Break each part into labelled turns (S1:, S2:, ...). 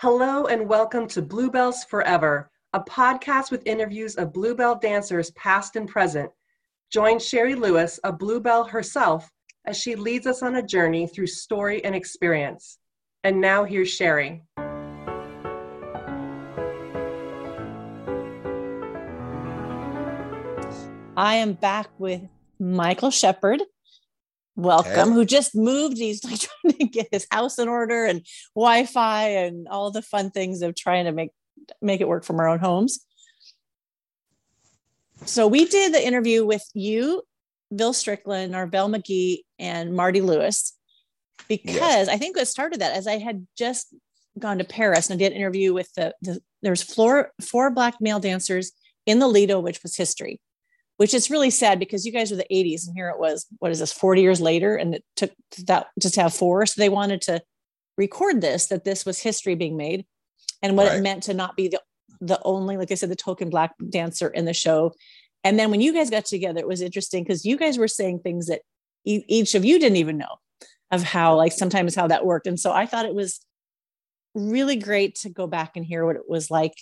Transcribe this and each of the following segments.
S1: Hello and welcome to Bluebells Forever, a podcast with interviews of Bluebell dancers past and present. Join Sherry Lewis, a Bluebell herself, as she leads us on a journey through story and experience. And now here's Sherry.
S2: I am back with Michael Shepherd. Welcome, who just moved. He's like trying to get his house in order and Wi-Fi and all the fun things of trying to make make it work from our own homes. So we did the interview with you, Bill Strickland, Belle McGee, and Marty Lewis, because yes. I think what started that as I had just gone to Paris and I did an interview with the, the there was four four black male dancers in the Lido, which was history which is really sad because you guys were the 80s and here it was what is this 40 years later and it took that just to have four. So they wanted to record this that this was history being made and what right. it meant to not be the the only like i said the token black dancer in the show. And then when you guys got together it was interesting because you guys were saying things that e- each of you didn't even know of how like sometimes how that worked. And so i thought it was really great to go back and hear what it was like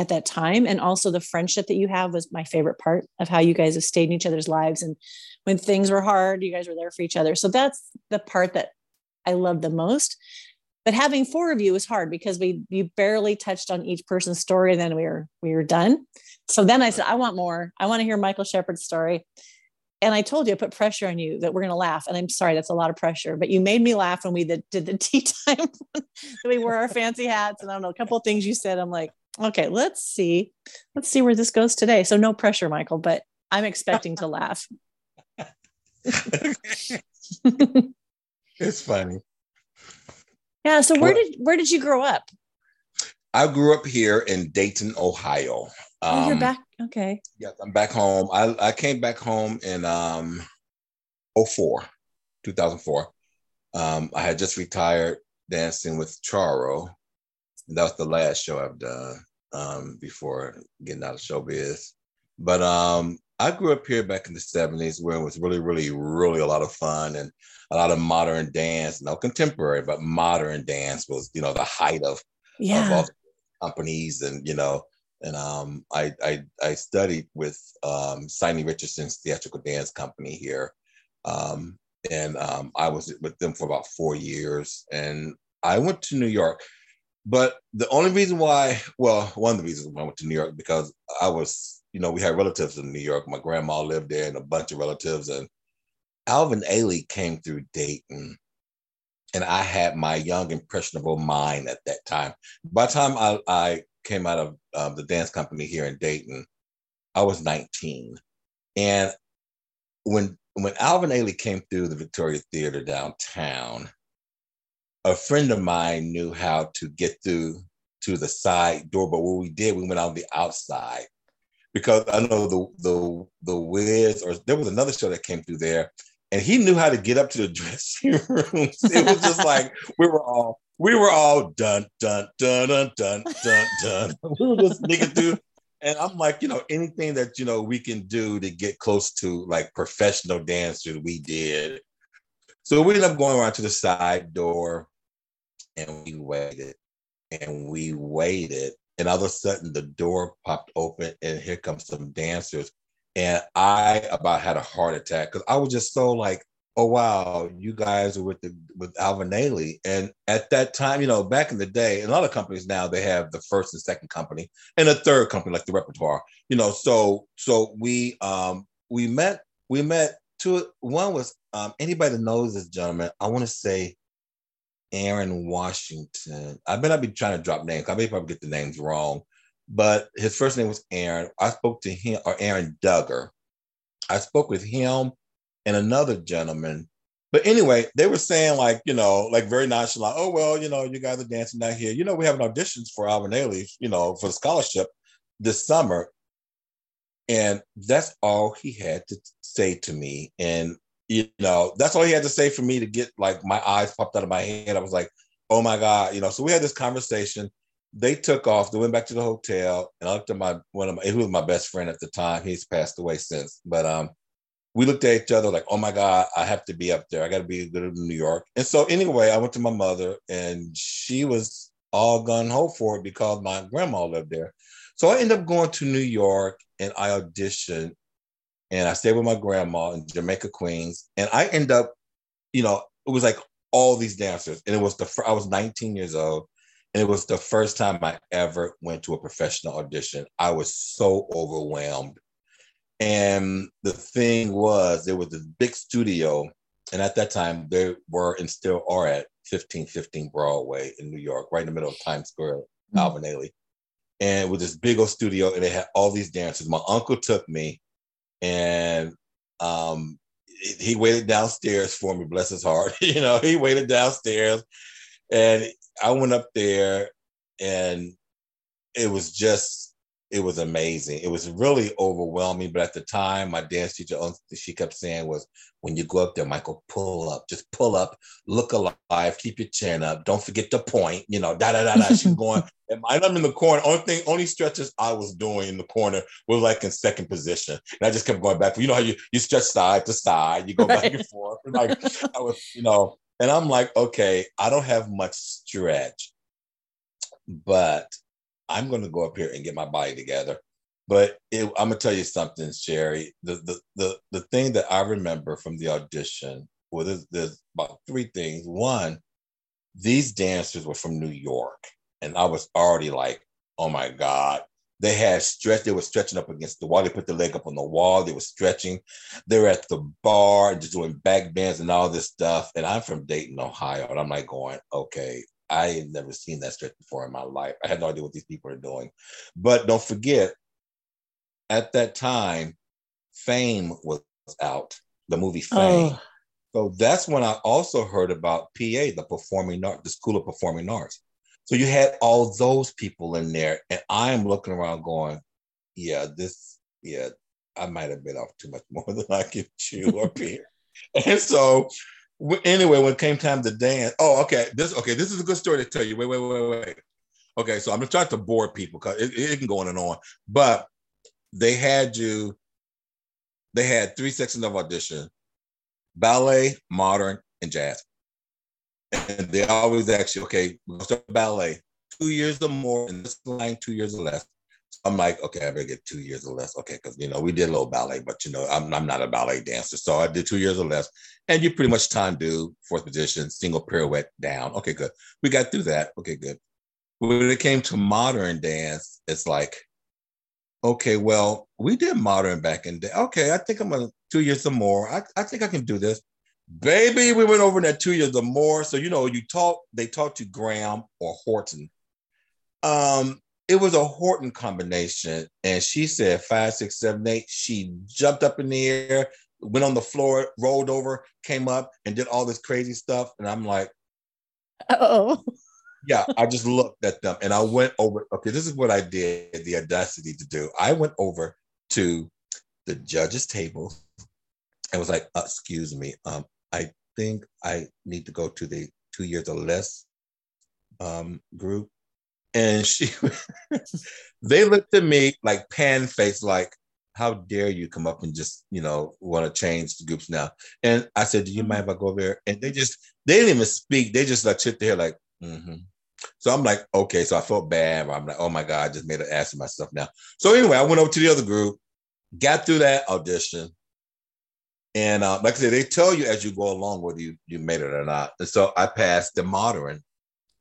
S2: at that time. And also the friendship that you have was my favorite part of how you guys have stayed in each other's lives. And when things were hard you guys were there for each other. So that's the part that i love the most. But having four of you was hard because we you barely touched on each person's story. And then we were we were done. So then i said i want more. I want to hear michael shepherd's story. And I told you I put pressure on you that we're going to laugh. And I'm sorry, that's a lot of pressure, but you made me laugh when we did, did the tea time. We wore our fancy hats. And I don't know, a couple of things you said. I'm like, Okay, let's see. Let's see where this goes today. So no pressure, Michael, but I'm expecting to laugh.
S3: it's funny.
S2: Yeah. So where did where did you grow up?
S3: I grew up here in Dayton, Ohio.
S2: Um, oh, you're um, back. Okay.
S3: Yes, I'm back home. I, I came back home in um 04, 2004. Um, I had just retired dancing with Charo that was the last show I've done um, before getting out of showbiz. But um, I grew up here back in the 70s where it was really, really, really a lot of fun and a lot of modern dance, no contemporary, but modern dance was, you know, the height of, yeah. of all the companies and, you know, and um, I, I, I studied with um, Sidney Richardson's theatrical dance company here. Um, and um, I was with them for about four years. And I went to New York. But the only reason why, well, one of the reasons why I went to New York because I was, you know, we had relatives in New York. My grandma lived there and a bunch of relatives. And Alvin Ailey came through Dayton. And I had my young, impressionable mind at that time. By the time I, I came out of um, the dance company here in Dayton, I was 19. And when when Alvin Ailey came through the Victoria Theater downtown, a friend of mine knew how to get through to the side door, but what we did, we went on the outside because I know the the the Wiz or there was another show that came through there, and he knew how to get up to the dressing rooms. It was just like we were all we were all dun dun dun dun dun dun dun. we were just sneaking through. And I'm like, you know, anything that you know we can do to get close to like professional dancers, we did. So we ended up going around to the side door and we waited and we waited. And all of a sudden the door popped open and here comes some dancers. And I about had a heart attack because I was just so like, oh wow, you guys are with the with Alvin Ailey. And at that time, you know, back in the day, and a lot of companies now they have the first and second company and a third company like the repertoire. You know, so so we um we met we met two one was um anybody that knows this gentleman, I want to say Aaron Washington. I bet I'd be trying to drop names. I may probably get the names wrong, but his first name was Aaron. I spoke to him, or Aaron Duggar. I spoke with him and another gentleman. But anyway, they were saying like, you know, like very nonchalant, oh, well, you know, you guys are dancing out here. You know, we have an auditions for Alvin Ailey, you know, for the scholarship this summer. And that's all he had to say to me. And you know, that's all he had to say for me to get like my eyes popped out of my head. I was like, oh my God, you know. So we had this conversation. They took off, they went back to the hotel, and I looked at my one of my who was my best friend at the time. He's passed away since. But um, we looked at each other like, oh my God, I have to be up there. I gotta be good in New York. And so anyway, I went to my mother and she was all gun ho for it because my grandma lived there. So I ended up going to New York and I auditioned and I stayed with my grandma in Jamaica, Queens. And I end up, you know, it was like all these dancers. And it was the, I was 19 years old. And it was the first time I ever went to a professional audition. I was so overwhelmed. And the thing was, there was this big studio. And at that time, they were and still are at 1515 Broadway in New York, right in the middle of Times Square, mm-hmm. Alvin Ailey. And with this big old studio, and they had all these dancers. My uncle took me and um, he waited downstairs for me, bless his heart. you know, he waited downstairs and I went up there and it was just it was amazing. It was really overwhelming. But at the time, my dance teacher, she kept saying was, when you go up there, Michael, pull up, just pull up, look alive, keep your chin up, don't forget to point, you know, da da da da. She's going, and I'm in the corner. Only thing, only stretches I was doing in the corner was like in second position, and I just kept going back. You know how you you stretch side to side, you go right. back and forth, and like I was, you know, and I'm like, okay, I don't have much stretch, but I'm going to go up here and get my body together. But it, I'm gonna tell you something, Sherry. The, the the the thing that I remember from the audition well, there's, there's about three things. One, these dancers were from New York, and I was already like, oh my god. They had stretch. They were stretching up against the wall. They put the leg up on the wall. They were stretching. They were at the bar and just doing back bends and all this stuff. And I'm from Dayton, Ohio, and I'm like going, okay, I had never seen that stretch before in my life. I had no idea what these people are doing. But don't forget, at that time, Fame was out, the movie oh. Fame. Oh. So that's when I also heard about PA, the performing art, the School of Performing Arts. So you had all those people in there, and I'm looking around going, yeah, this, yeah, I might have been off too much more than I can chew up here. And so anyway, when it came time to dance, oh, okay, this okay, this is a good story to tell you. Wait, wait, wait, wait. Okay, so I'm gonna try to bore people because it, it, can go on and on. But they had you, they had three sections of audition: ballet, modern, and jazz. And they always ask you, okay, gonna start ballet, two years or more in this line, two years or less. I'm like, okay, I better get two years or less. Okay, because you know we did a little ballet, but you know I'm I'm not a ballet dancer, so I did two years or less, and you pretty much time do fourth position, single pirouette down. Okay, good. We got through that. Okay, good. When it came to modern dance, it's like, okay, well, we did modern back in day. Okay, I think I'm gonna two years or more. I, I think I can do this. Baby, we went over that two years or more. So you know, you taught they taught you Graham or Horton. Um, it was a Horton combination. And she said five, six, seven, eight. She jumped up in the air, went on the floor, rolled over, came up, and did all this crazy stuff. And I'm like,
S2: oh.
S3: yeah, I just looked at them and I went over. Okay, this is what I did, the audacity to do. I went over to the judge's table and was like, uh, excuse me, um, I think I need to go to the two years or less um, group and she they looked at me like pan face like how dare you come up and just you know want to change the groups now? And i said do you mind if i go over there? And they just they didn't even speak. They just like sit there like mm-hmm. so i'm like okay. So i felt bad i'm like oh my god i just made an ass of myself now. So anyway i went over to the other group got through that audition and uh, like i said they tell you as you go along whether you, you made it or not. And so i passed the modern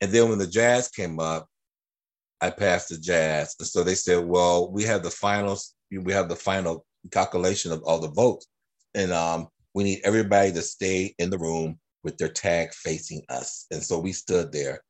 S3: and then when the jazz came up I passed the jazz. And so they said, well, we have the finals, we have the final calculation of all the votes. And um, we need everybody to stay in the room with their tag facing us. And so we stood there.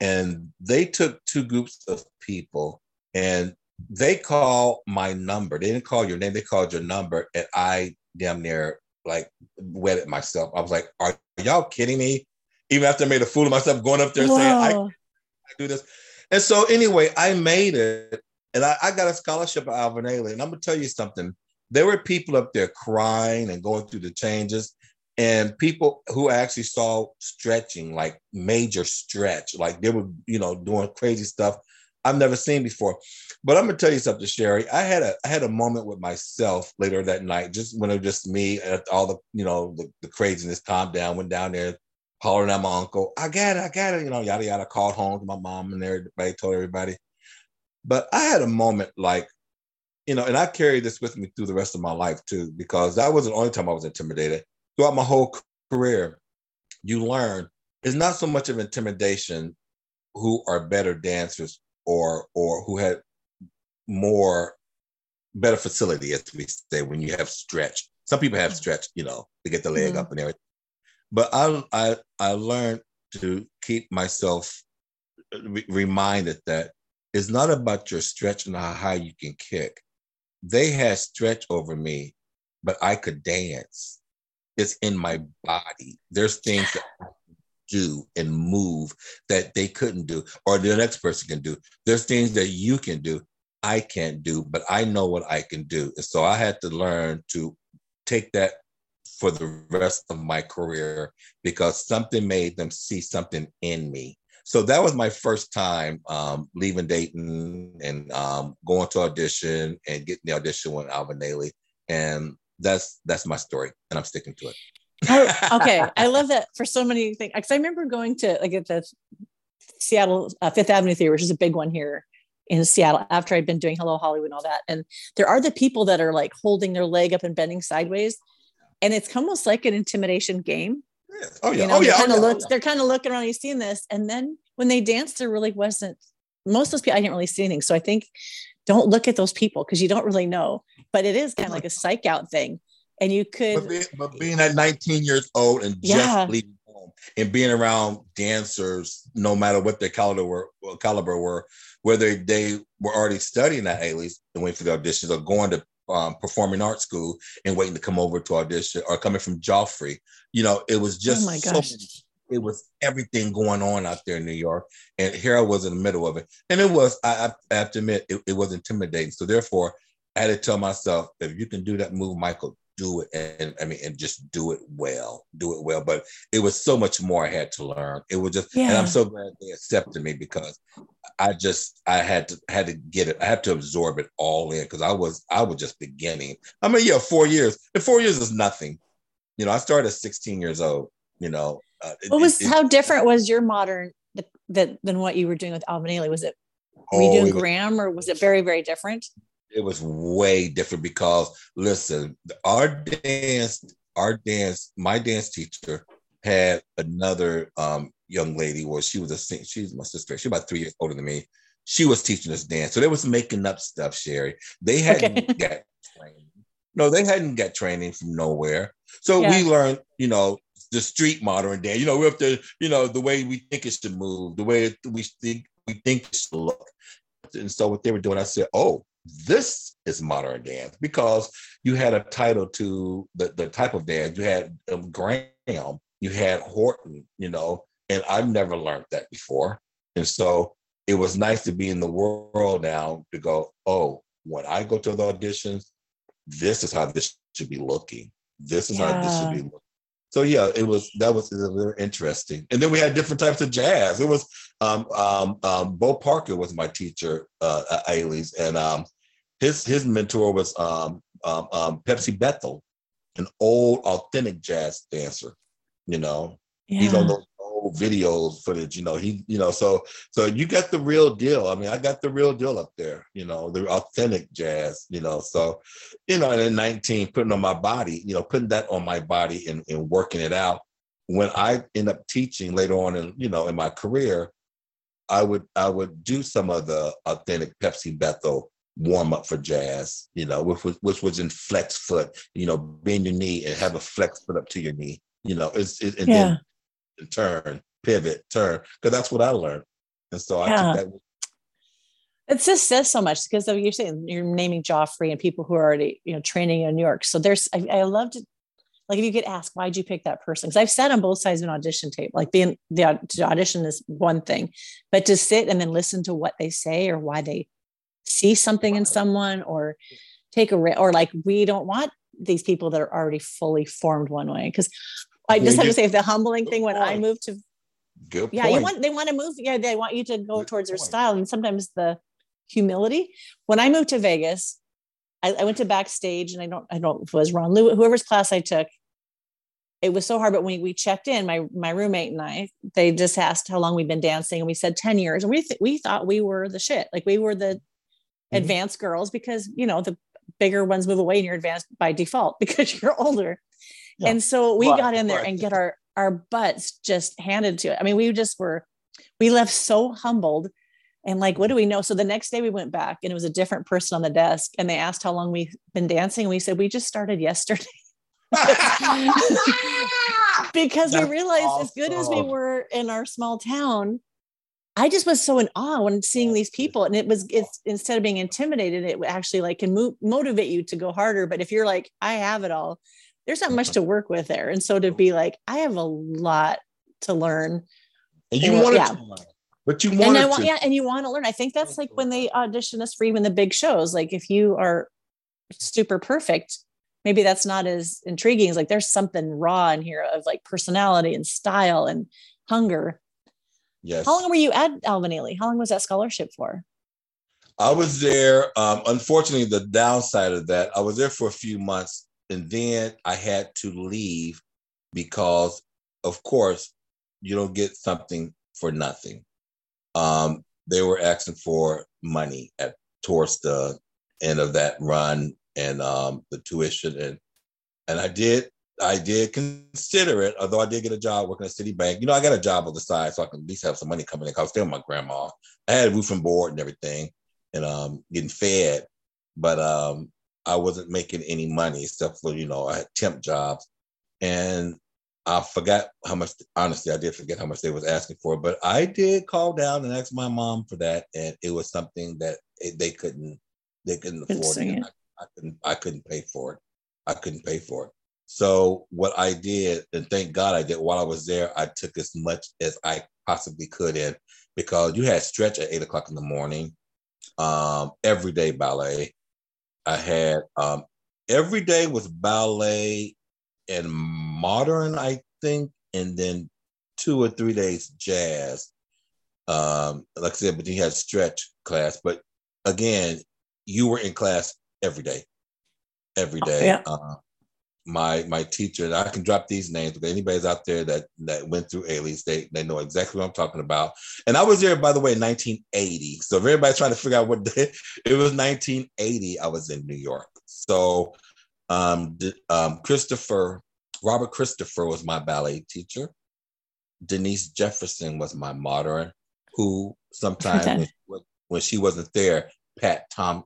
S3: And they took two groups of people and they called my number. They didn't call your name, they called your number. And I damn near like wetted myself. I was like, are y'all kidding me? Even after I made a fool of myself going up there Whoa. saying, I, I do this. And so anyway, I made it and I, I got a scholarship at Alvin Ailey. And I'm gonna tell you something. There were people up there crying and going through the changes, and people who actually saw stretching, like major stretch, like they were, you know, doing crazy stuff I've never seen before. But I'm gonna tell you something, Sherry. I had a I had a moment with myself later that night, just when it was just me, all the you know the, the craziness calmed down, went down there, hollering at my uncle, I got it, I got it, you know, yada yada. Called home to my mom and everybody told everybody. But I had a moment like, you know, and I carried this with me through the rest of my life too, because that was the only time I was intimidated. Throughout my whole career, you learn it's not so much of intimidation who are better dancers or or who had more better facility, as we say, when you have stretch. Some people have stretch, you know, to get the leg mm-hmm. up and everything. But I I I learned to keep myself re- reminded that it's not about your stretch and how high you can kick. They had stretch over me, but I could dance. It's in my body. There's things that I do and move that they couldn't do, or the next person can do. There's things that you can do I can't do, but I know what I can do. And so I had to learn to take that for the rest of my career because something made them see something in me. So that was my first time um, leaving Dayton and um, going to audition and getting the audition with Alvin Ailey. And that's that's my story, and I'm sticking to it.
S2: oh, okay, I love that for so many things. Because I remember going to like at the Seattle uh, Fifth Avenue Theater, which is a big one here, in Seattle after I'd been doing Hello Hollywood and all that. And there are the people that are like holding their leg up and bending sideways. And it's almost like an intimidation game.
S3: Oh yeah.
S2: You know,
S3: oh, yeah.
S2: Kind
S3: of
S2: oh, look, yeah. They're kind of looking around, You seeing this. And then when they danced, there really wasn't most of those people, I didn't really see anything. So I think don't look at those people because you don't really know. But it is kind of like a psych out thing. And you could
S3: but being, but being at 19 years old and just leaving home and being around dancers, no matter what their caliber were, caliber were, whether they were already studying at Ailey's and waiting for the auditions or going to um, performing arts school and waiting to come over to audition or coming from Joffrey. You know, it was just
S2: oh my gosh.
S3: So, it was everything going on out there in New York. And here I was in the middle of it. And it was, I, I have to admit, it, it was intimidating. So therefore, I had to tell myself, if you can do that move, Michael, do it and I mean and just do it well, do it well. But it was so much more I had to learn. It was just yeah. and I'm so glad they accepted me because I just I had to had to get it. I had to absorb it all in because I was I was just beginning. I mean, yeah, four years. And four years is nothing. You know, I started at 16 years old. You know,
S2: uh, what was it, how different was your modern that than what you were doing with Alvin Ailey? Was it were you oh, doing Graham or was it very very different?
S3: It was way different because listen, our dance, our dance, my dance teacher had another um, young lady where she was a she's my sister. She's about three years older than me. She was teaching us dance, so they was making up stuff. Sherry, they hadn't okay. got training. No, they hadn't got training from nowhere. So yeah. we learned, you know, the street modern dance. You know, we have to, you know, the way we think it should move, the way we think we think it should look. And so what they were doing, I said, oh, this is modern dance because you had a title to the, the type of dance. You had um, Graham, you had Horton, you know, and I've never learned that before. And so it was nice to be in the world now to go, oh, when I go to the auditions, this is how this should be looking. This is yeah. how this should be looking. So yeah, it was that was very interesting. And then we had different types of jazz. It was um, um, um, Bo Parker was my teacher uh, at Ailey's, and um, his his mentor was um, um, um, Pepsi Bethel, an old authentic jazz dancer. You know, yeah. he's on those old videos footage. You know, he you know so so you got the real deal. I mean, I got the real deal up there. You know, the authentic jazz. You know, so you know, and in 19, putting on my body, you know, putting that on my body and, and working it out. When I end up teaching later on in you know in my career, I would I would do some of the authentic Pepsi Bethel warm up for jazz, you know, which was which was in flex foot, you know, bend your knee and have a flex foot up to your knee, you know, it's it, and yeah. then turn, pivot, turn, because that's what I learned, and so yeah. I took that.
S2: It just says so much because you're saying you're naming Joffrey and people who are already you know training in New York. So there's I, I love to like if you get asked why'd you pick that person because I've sat on both sides of an audition tape. Like being the audition is one thing, but to sit and then listen to what they say or why they see something in someone or take a risk or like we don't want these people that are already fully formed one way because I just have to say the humbling thing when I moved to
S3: Good
S2: yeah you want they want to move yeah they want you to go Good towards point. their style and sometimes the humility when I moved to Vegas I, I, went to backstage and I don't I don't it was Ron Lewis whoever's class I took it was so hard. But when we checked in, my my roommate and I, they just asked how long we've been dancing, and we said ten years, and we th- we thought we were the shit, like we were the mm-hmm. advanced girls because you know the bigger ones move away and you're advanced by default because you're older. Yeah. And so we right, got in there right. and get our our butts just handed to it. I mean, we just were we left so humbled and like what do we know so the next day we went back and it was a different person on the desk and they asked how long we've been dancing we said we just started yesterday because That's we realized awesome. as good as we were in our small town i just was so in awe when seeing these people and it was it's instead of being intimidated it actually like can move, motivate you to go harder but if you're like i have it all there's not much mm-hmm. to work with there and so to mm-hmm. be like i have a lot to learn
S3: and you want yeah. to learn but you want
S2: and want, yeah and you want to learn. I think that's like when they mm-hmm. audition us for even the big shows like if you are super perfect maybe that's not as intriguing as like there's something raw in here of like personality and style and hunger
S3: yes.
S2: How long were you at alvin ailey how long was that scholarship for?
S3: I was there um, unfortunately the downside of that i was there for a few months and then i had to leave because of course you don't get something for nothing. Um, they were asking for money at towards the end of that run and um, the tuition and and I did I did consider it, although I did get a job working at Citibank. You know, I got a job on the side so I can at least have some money coming in. I was staying with my grandma. I had roof and board and everything, and um, getting fed, but um, I wasn't making any money except for you know I had temp jobs, and I forgot how much. Honestly, I did forget how much they was asking for, but I did call down and ask my mom for that, and it was something that it, they couldn't they couldn't afford it. I, I, couldn't I couldn't pay for it. I couldn't pay for it. So what I did, and thank God I did while I was there, I took as much as I possibly could in because you had stretch at eight o'clock in the morning, um, every day ballet. I had um, every day was ballet and modern, I think, and then two or three days jazz. Um, like I said, but you had stretch class. But again, you were in class every day, every day. oh.
S2: Yeah. Uh,
S3: my my teacher, and I can drop these names because anybody's out there that that went through Ailey's, they they know exactly what I'm talking about. And I was there, by the way, in 1980. So if everybody's trying to figure out what day, it was 1980. I was in New York. So um, um, Christopher, Robert Christopher was my ballet teacher. Denise Jefferson was my modern, who sometimes when, when, she wasn't there, Pat Tom,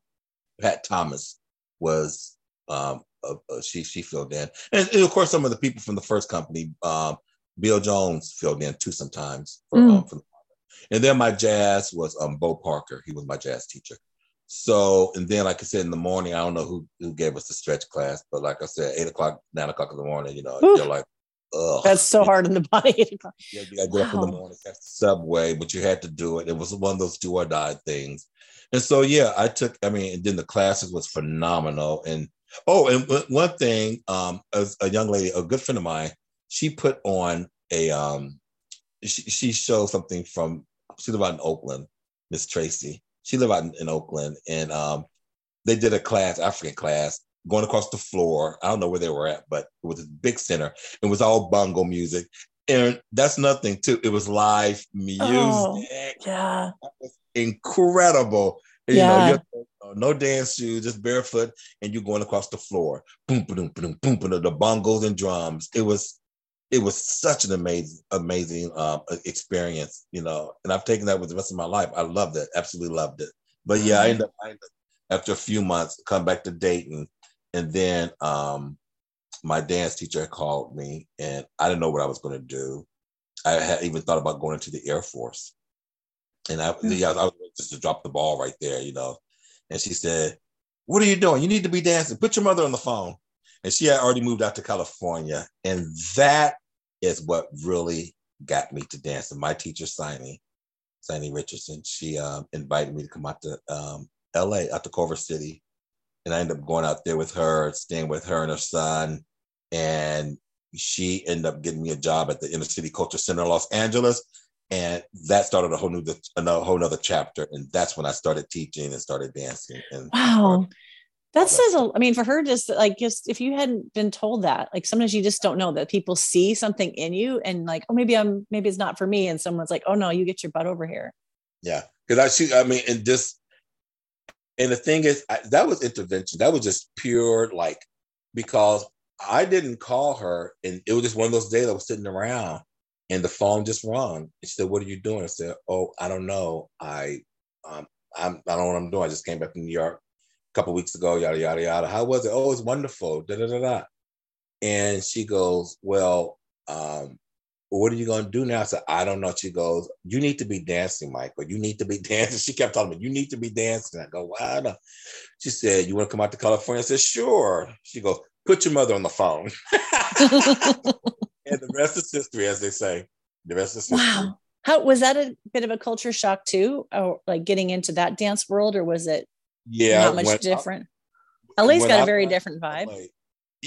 S3: Pat Thomas was um, uh, uh, she she filled in, and, and, of course some of the people from the first company, um, Bill Jones filled in too sometimes. For, mm. um, for the, and then my jazz was um, Bo Parker. He was my jazz teacher. So, and then, like I said, in the morning, I don't know who, who gave us the stretch class, but like I said, eight o'clock, nine o'clock in the morning, you know, you're like, ugh.
S2: That's so hard in the body.
S3: yeah, you got to get wow. up in the morning, catch the subway, but you had to do it. It was one of those do or die things. And so, yeah, I took, I mean, and then the classes was phenomenal. And, oh, and one thing, um, as a young lady, a good friend of mine, she put on a, um, she, she showed something from, she lived out in Oakland, Miss Tracy she lived out in, in Oakland, and um, they did a class, African class, going across the floor. I don't know where they were at, but it was a big center. It was all bongo music, and that's nothing too. It was live music. Oh,
S2: yeah,
S3: incredible. Yeah. You know, no dance shoes, just barefoot, and you're going across the floor. Boom, boom, boom, boom, boom, the bongos and drums. It was it was such an amazing, amazing um, experience, you know. And I've taken that with the rest of my life. I loved it, absolutely loved it. But yeah, I ended up, I ended up after a few months come back to Dayton, and then um, my dance teacher called me, and I didn't know what I was going to do. I had even thought about going into the Air Force, and I, mm-hmm. yeah, I was just to drop the ball right there, you know. And she said, "What are you doing? You need to be dancing. Put your mother on the phone." and she had already moved out to California. And that is what really got me to dance. And My teacher, Siny, Siny Richardson, she um, invited me to come out to um, LA, out to Culver City. And I ended up going out there with her, staying with her and her son. And she ended up getting me a job at the Inner City Culture Center Los Angeles. And that started a whole new, a whole nother chapter. And that's when I started teaching and started dancing. And
S2: wow. That says, a, I mean, for her, just like, just if you hadn't been told that, like sometimes you just don't know that people see something in you and like, oh, maybe I'm, maybe it's not for me. And someone's like, oh no, you get your butt over here.
S3: Yeah. Cause I see, I mean, and just, and the thing is, I, that was intervention. That was just pure, like, because I didn't call her and it was just one of those days I was sitting around and the phone just rung. She said, what are you doing? I said, oh, I don't know. I, um, I'm, I don't know what I'm doing. I just came back from New York a couple weeks ago, yada yada yada. How was it? Oh, it's wonderful. Da da da da. And she goes, well, um, what are you going to do now? I said, I don't know. She goes, you need to be dancing, Michael. You need to be dancing. She kept telling me, you need to be dancing. I go, I know. She said, you want to come out to California? I said, sure. She goes, put your mother on the phone. rest is history, as they say. The rest is history. Wow.
S2: How was that a bit of a culture shock too? Or like getting into that dance world, or was it
S3: yeah,
S2: not much different. I, LA's got a very I, different vibe. Like,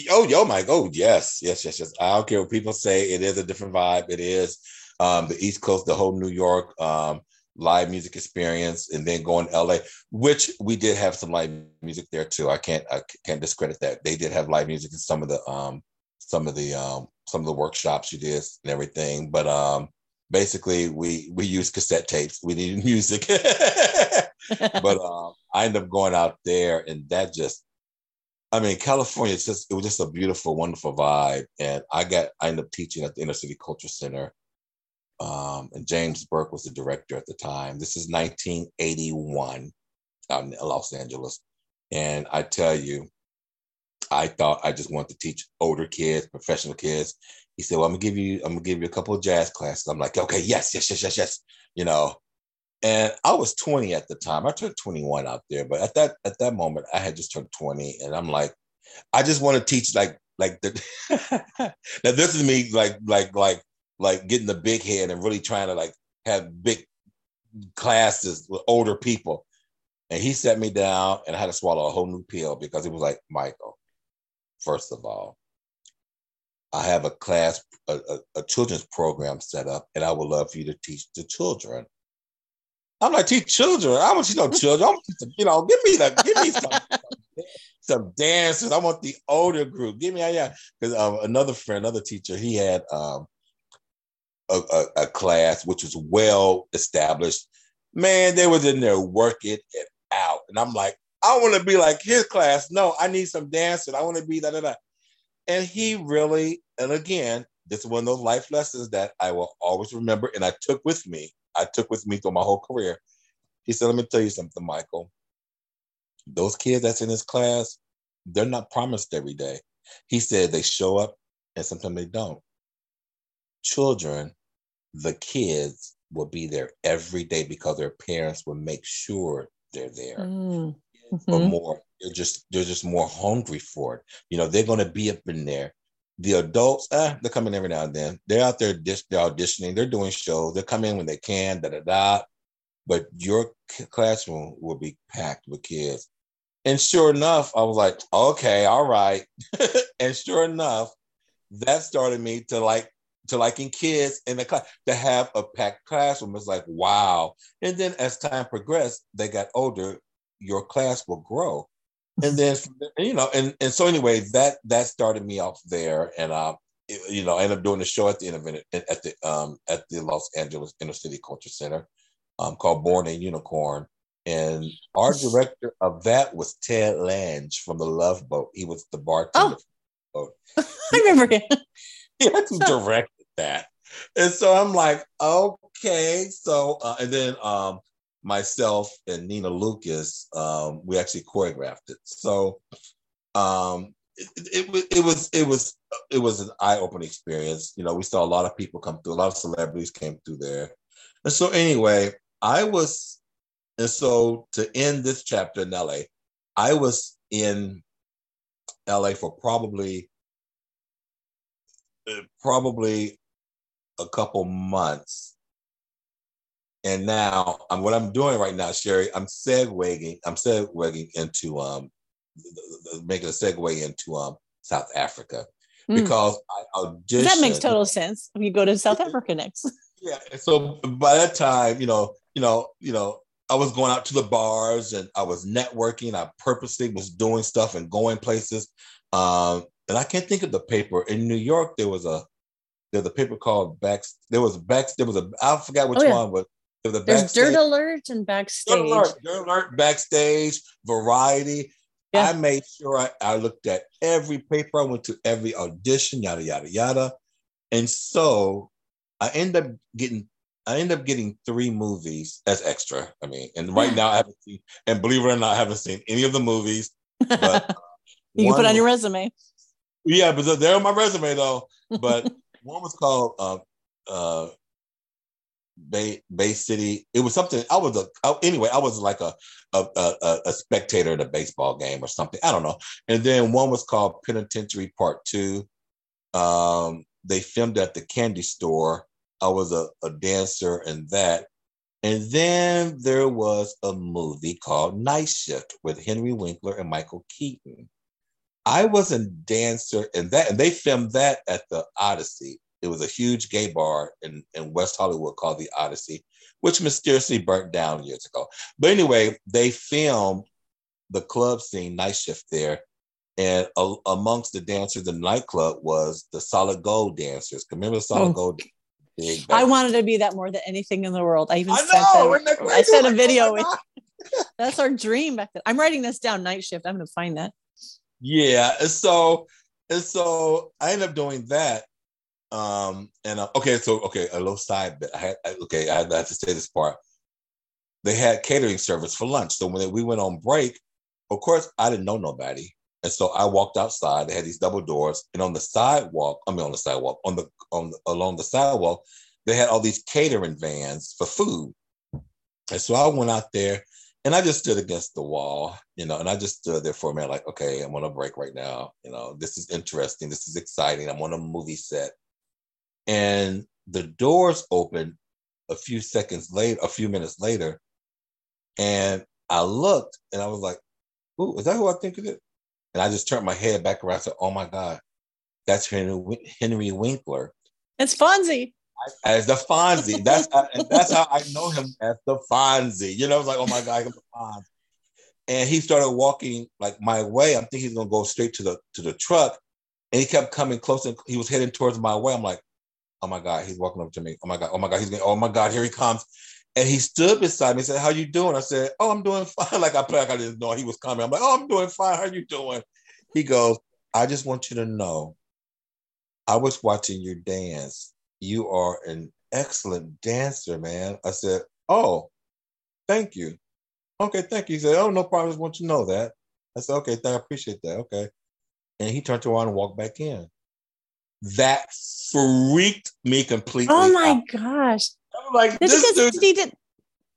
S3: oh, yo, Mike. Oh, yes, yes, yes, yes. I don't care what people say. It is a different vibe. It is um, the East Coast, the whole New York um, live music experience, and then going to LA, which we did have some live music there too. I can't I can't discredit that. They did have live music in some of the um, some of the um, some of the workshops you did and everything, but um, basically we we used cassette tapes. We needed music. but um, I ended up going out there, and that just, I mean, California, it's just, it was just a beautiful, wonderful vibe. And I got, I ended up teaching at the Inner City Culture Center. Um, and James Burke was the director at the time. This is 1981 out in Los Angeles. And I tell you, I thought I just wanted to teach older kids, professional kids. He said, "Well, I'm gonna give you, I'm gonna give you a couple of jazz classes." I'm like, "Okay, yes, yes, yes, yes, yes." You know, and I was 20 at the time. I turned 21 out there, but at that at that moment, I had just turned 20, and I'm like, I just want to teach like like the. now this is me like like like like getting the big head and really trying to like have big classes with older people. And he sat me down, and I had to swallow a whole new pill because he was like, Michael, first of all, I have a class, a, a, a children's program set up, and I would love for you to teach the children. I'm like, teach children. I want you know children. I want you, you know, give me the, give me some, some dances. I want the older group. Give me, yeah. Because um, another friend, another teacher, he had um, a, a, a, class which was well established. Man, they was in there working it out, and I'm like, I want to be like his class. No, I need some dancing. I want to be that, that, that. And he really, and again, this is one of those life lessons that I will always remember, and I took with me I took with me through my whole career. He said, Let me tell you something, Michael. Those kids that's in his class, they're not promised every day. He said they show up and sometimes they don't. Children, the kids will be there every day because their parents will make sure they're there. Mm. Mm-hmm. Or more, they're just they're just more hungry for it. You know, they're gonna be up in there the adults, eh, they're coming every now and then. They're out there, they're auditioning, they're doing shows, they come in when they can, da da da. But your classroom will be packed with kids. And sure enough, I was like, okay, all right. and sure enough, that started me to like to liking kids in the class to have a packed classroom. It's like wow. And then as time progressed, they got older. Your class will grow. And then you know, and and so anyway, that that started me off there, and uh, you know, I ended up doing a show at the Innovative at the um at the Los Angeles Inner City Culture Center, um, called Born a Unicorn, and our director of that was Ted Lange from the Love Boat. He was the bartender.
S2: Oh, I remember him.
S3: He had to direct that, and so I'm like, okay, so uh, and then um myself and Nina Lucas, um, we actually choreographed it. So um, it, it, it, was it was it was an eye-opening experience. You know, we saw a lot of people come through, a lot of celebrities came through there. And so anyway, I was, and so to end this chapter in LA, I was in LA for probably uh, probably a couple months and now um, what I'm doing right now, Sherry, I'm segueing, I'm segueing into um making a segue into um South Africa mm. because I auditioned.
S2: That makes total sense. You go to South Africa next.
S3: Yeah. So by that time, you know, you know, you know, I was going out to the bars and I was networking. I purposely was doing stuff and going places. Um, and I can't think of the paper in New York. There was a there's a paper called back. There was back. There was a I forgot which oh, yeah. one, but was
S2: a There's Dirt Alert and Backstage. Dirt
S3: Alert, Dirt Alert, Backstage, Variety. Yeah. I made sure I, I looked at every paper. I went to every audition, yada yada yada, and so I end up getting I end up getting three movies as extra. I mean, and right now I haven't seen, and believe it or not, I haven't seen any of the movies. But
S2: you can put on your resume.
S3: Yeah, but they're on my resume though. But one was called uh, uh, Bay Bay City. It was something. I was a I, anyway. I was like a, a a, a spectator at a baseball game or something. I don't know. And then one was called Penitentiary Part Two. Um, they filmed at the candy store. I was a, a dancer in that. And then there was a movie called Night Shift with Henry Winkler and Michael Keaton. I was a dancer in that, and they filmed that at the Odyssey. It was a huge gay bar in, in West Hollywood called the Odyssey, which mysteriously burnt down years ago. But anyway, they filmed the club scene, night shift there. And a, amongst the dancers in the nightclub was the solid gold dancers. Remember the solid oh. gold?
S2: I wanted to be that more than anything in the world. I even I sent, know, I sent a video. With, that's our dream back then. I'm writing this down night shift. I'm going to find that.
S3: Yeah. So, and so I ended up doing that. Um, and uh, okay, so okay, a little side bit. I had I, okay, I had to say this part. They had catering service for lunch. So when we went on break, of course, I didn't know nobody. And so I walked outside. They had these double doors, and on the sidewalk, I mean on the sidewalk, on the on the, along the sidewalk, they had all these catering vans for food. And so I went out there and I just stood against the wall, you know, and I just stood there for a minute, like, okay, I'm on a break right now. You know, this is interesting. This is exciting. I'm on a movie set. And the doors opened a few seconds later, a few minutes later. And I looked and I was like, Ooh, is that who I think it is? And I just turned my head back around and said, Oh my God, that's Henry, Henry Winkler.
S2: It's Fonzie
S3: as the Fonzie. That's how, that's how I know him as the Fonzie. You know, I was like, oh my god, I'm the Fonzie. And he started walking like my way. I'm thinking he's gonna go straight to the to the truck, and he kept coming close. And he was heading towards my way. I'm like, oh my god, he's walking up to me. Oh my god, oh my god, he's going. Oh my god, here he comes. And he stood beside me and said, "How you doing?" I said, "Oh, I'm doing fine." Like I like I didn't know he was coming. I'm like, "Oh, I'm doing fine. How you doing?" He goes, "I just want you to know, I was watching you dance you are an excellent dancer, man. I said, Oh, thank you. Okay, thank you. He said, Oh, no problem. I just want you to know that. I said, Okay, I appreciate that. Okay. And he turned around and walked back in. That freaked me completely.
S2: Oh my out. gosh. I'm like, this because dude, he did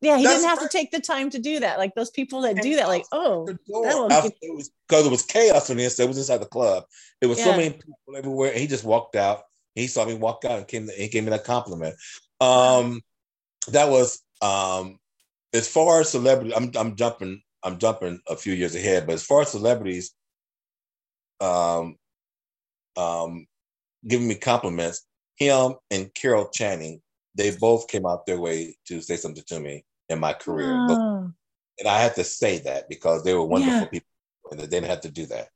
S2: yeah, he didn't have right. to take the time to do that. Like those people that do that, like, oh,
S3: it was because it was chaos when he It was inside the club. There was yeah. so many people everywhere, and he just walked out. He saw me walk out and came. He gave me that compliment. Um, that was um, as far as celebrity. I'm I'm jumping. I'm jumping a few years ahead, but as far as celebrities, um, um, giving me compliments, him and Carol Channing, they both came out their way to say something to me in my career. Oh. And I had to say that because they were wonderful yeah. people and they didn't have to do that.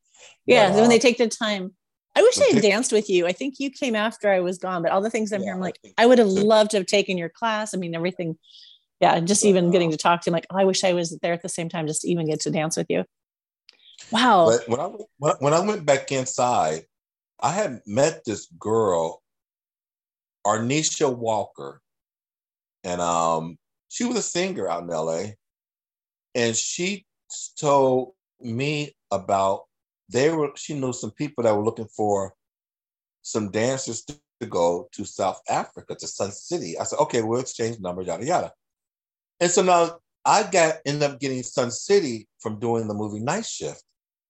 S2: Yeah, but, when they uh, take the time. I wish I had danced with you. I think you came after I was gone, but all the things I'm yeah, I'm like, I would have loved to have taken your class. I mean, everything. Yeah, and just even getting to talk to him, like, oh, I wish I was there at the same time, just to even get to dance with you. Wow.
S3: But when I when I went back inside, I had met this girl, Arnisha Walker, and um, she was a singer out in LA, and she told me about they were she knew some people that were looking for some dancers to, to go to South Africa to Sun City. I said, okay, we'll exchange numbers, yada yada. And so now I got ended up getting Sun City from doing the movie Night Shift.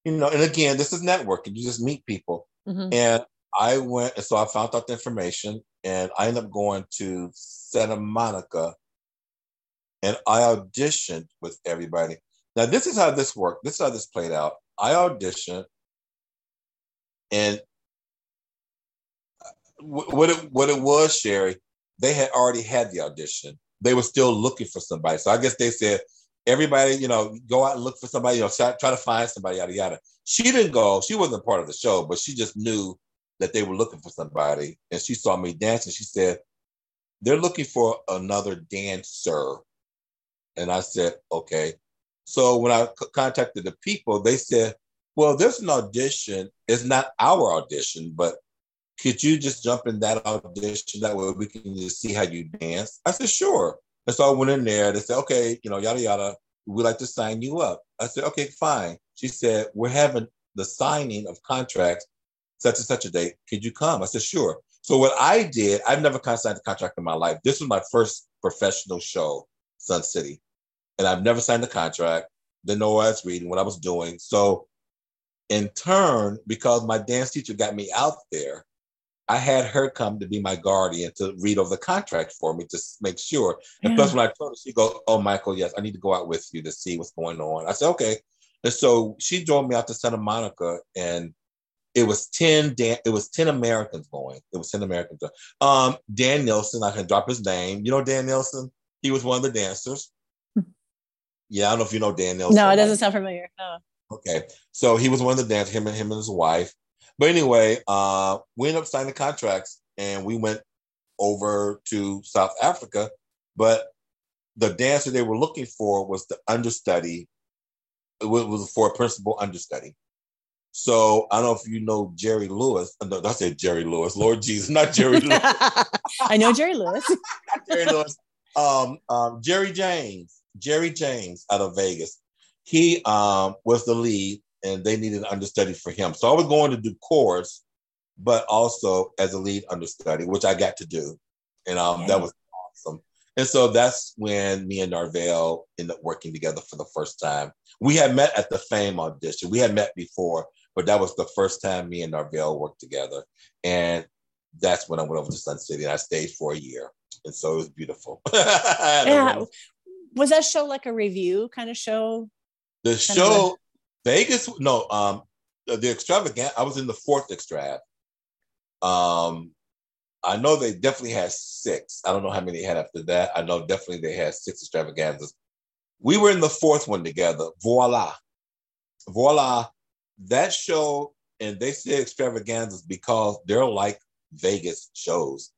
S3: You know, and again, this is networking. You just meet people. Mm-hmm. And I went, and so I found out the information, and I ended up going to Santa Monica, and I auditioned with everybody. Now, this is how this worked. This is how this played out. I auditioned, and what it what it was, Sherry, they had already had the audition. They were still looking for somebody. So I guess they said, everybody, you know, go out and look for somebody, you know, try, try to find somebody, yada yada. She didn't go. She wasn't part of the show, but she just knew that they were looking for somebody, and she saw me dancing. She said, "They're looking for another dancer," and I said, "Okay." So when I c- contacted the people, they said, "Well, there's an audition. It's not our audition, but could you just jump in that audition? That way we can just see how you dance." I said, "Sure." And so I went in there. They said, "Okay, you know, yada yada. We'd like to sign you up." I said, "Okay, fine." She said, "We're having the signing of contracts such and such a date. Could you come?" I said, "Sure." So what I did, I've never signed a contract in my life. This was my first professional show, Sun City and I've never signed a contract. Didn't know what I was reading, what I was doing. So, in turn, because my dance teacher got me out there, I had her come to be my guardian to read over the contract for me to make sure. And plus, when I told her, she goes, "Oh, Michael, yes, I need to go out with you to see what's going on." I said, "Okay." And so she drove me out to Santa Monica, and it was ten. Dan- it was ten Americans going. It was ten Americans. Um, Dan Nelson, I can drop his name. You know Dan Nelson? He was one of the dancers. Yeah, I don't know if you know Dan Nelson.
S2: No, it doesn't sound familiar. No.
S3: Okay, so he was one of the dancers. Him and him and his wife. But anyway, uh, we ended up signing contracts, and we went over to South Africa. But the dancer they were looking for was the understudy. It was, it was for a principal understudy. So I don't know if you know Jerry Lewis. No, I said Jerry Lewis. Lord Jesus, not Jerry Lewis.
S2: I know Jerry Lewis.
S3: not Jerry Lewis. Um, um, Jerry James. Jerry James out of Vegas. He um, was the lead, and they needed an understudy for him. So I was going to do chorus, but also as a lead understudy, which I got to do, and um, that was awesome. And so that's when me and Narvell ended up working together for the first time. We had met at the Fame audition. We had met before, but that was the first time me and Narvell worked together. And that's when I went over to Sun City and I stayed for a year. And so it was beautiful.
S2: yeah was that show like a review kind of show?
S3: The show Vegas, no, um, the, extravagant. I was in the fourth extrav. Um, I know they definitely had six. I don't know how many they had after that. I know definitely they had six extravaganzas. We were in the fourth one together. Voila, voila. That show, and they say extravaganzas because they're like Vegas shows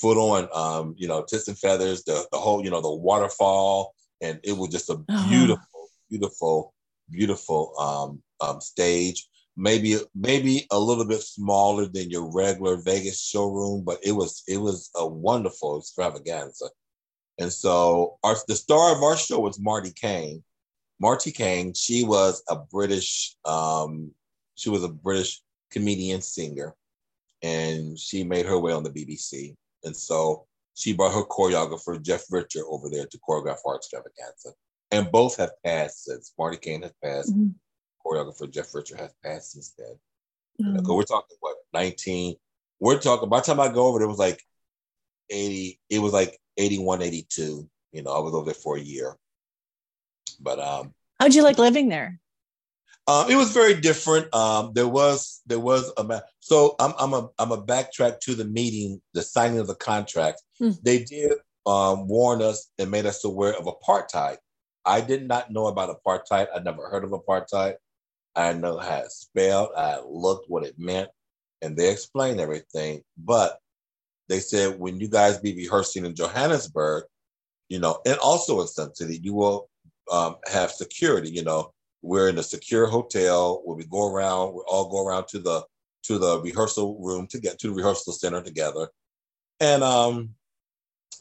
S3: foot on, um, you know, tits and feathers, the, the whole, you know, the waterfall. And it was just a beautiful, uh-huh. beautiful, beautiful um, um, stage. Maybe, maybe a little bit smaller than your regular Vegas showroom, but it was, it was a wonderful extravaganza. And so our, the star of our show was Marti Caine. Marti Caine, she was a British, um, she was a British comedian singer, and she made her way on the BBC. And so she brought her choreographer, Jeff Richer, over there to choreograph our extravaganza. And both have passed since. Marti Caine has passed. Mm-hmm. Choreographer Jeff Richer has passed since then. Mm-hmm. We're talking, what, 19? We're talking, by the time I go over, it was like 80, it was like 81, 82. You know, I was over there for a year. But um
S2: how'd you like living there?
S3: Um, it was very different. Um, there was there was a so I'm I'm a I'm a backtrack to the meeting, the signing of the contract. Hmm. They did um, warn us and made us aware of apartheid. I did not know about apartheid. I never heard of apartheid. I know how it's spelled. I looked what it meant, and they explained everything. But they said when you guys be rehearsing in Johannesburg, you know, and also in Sun City, you will um, have security. You know, we're in a secure hotel where we go around. We all go around to the to the rehearsal room to get to the rehearsal center together, and um,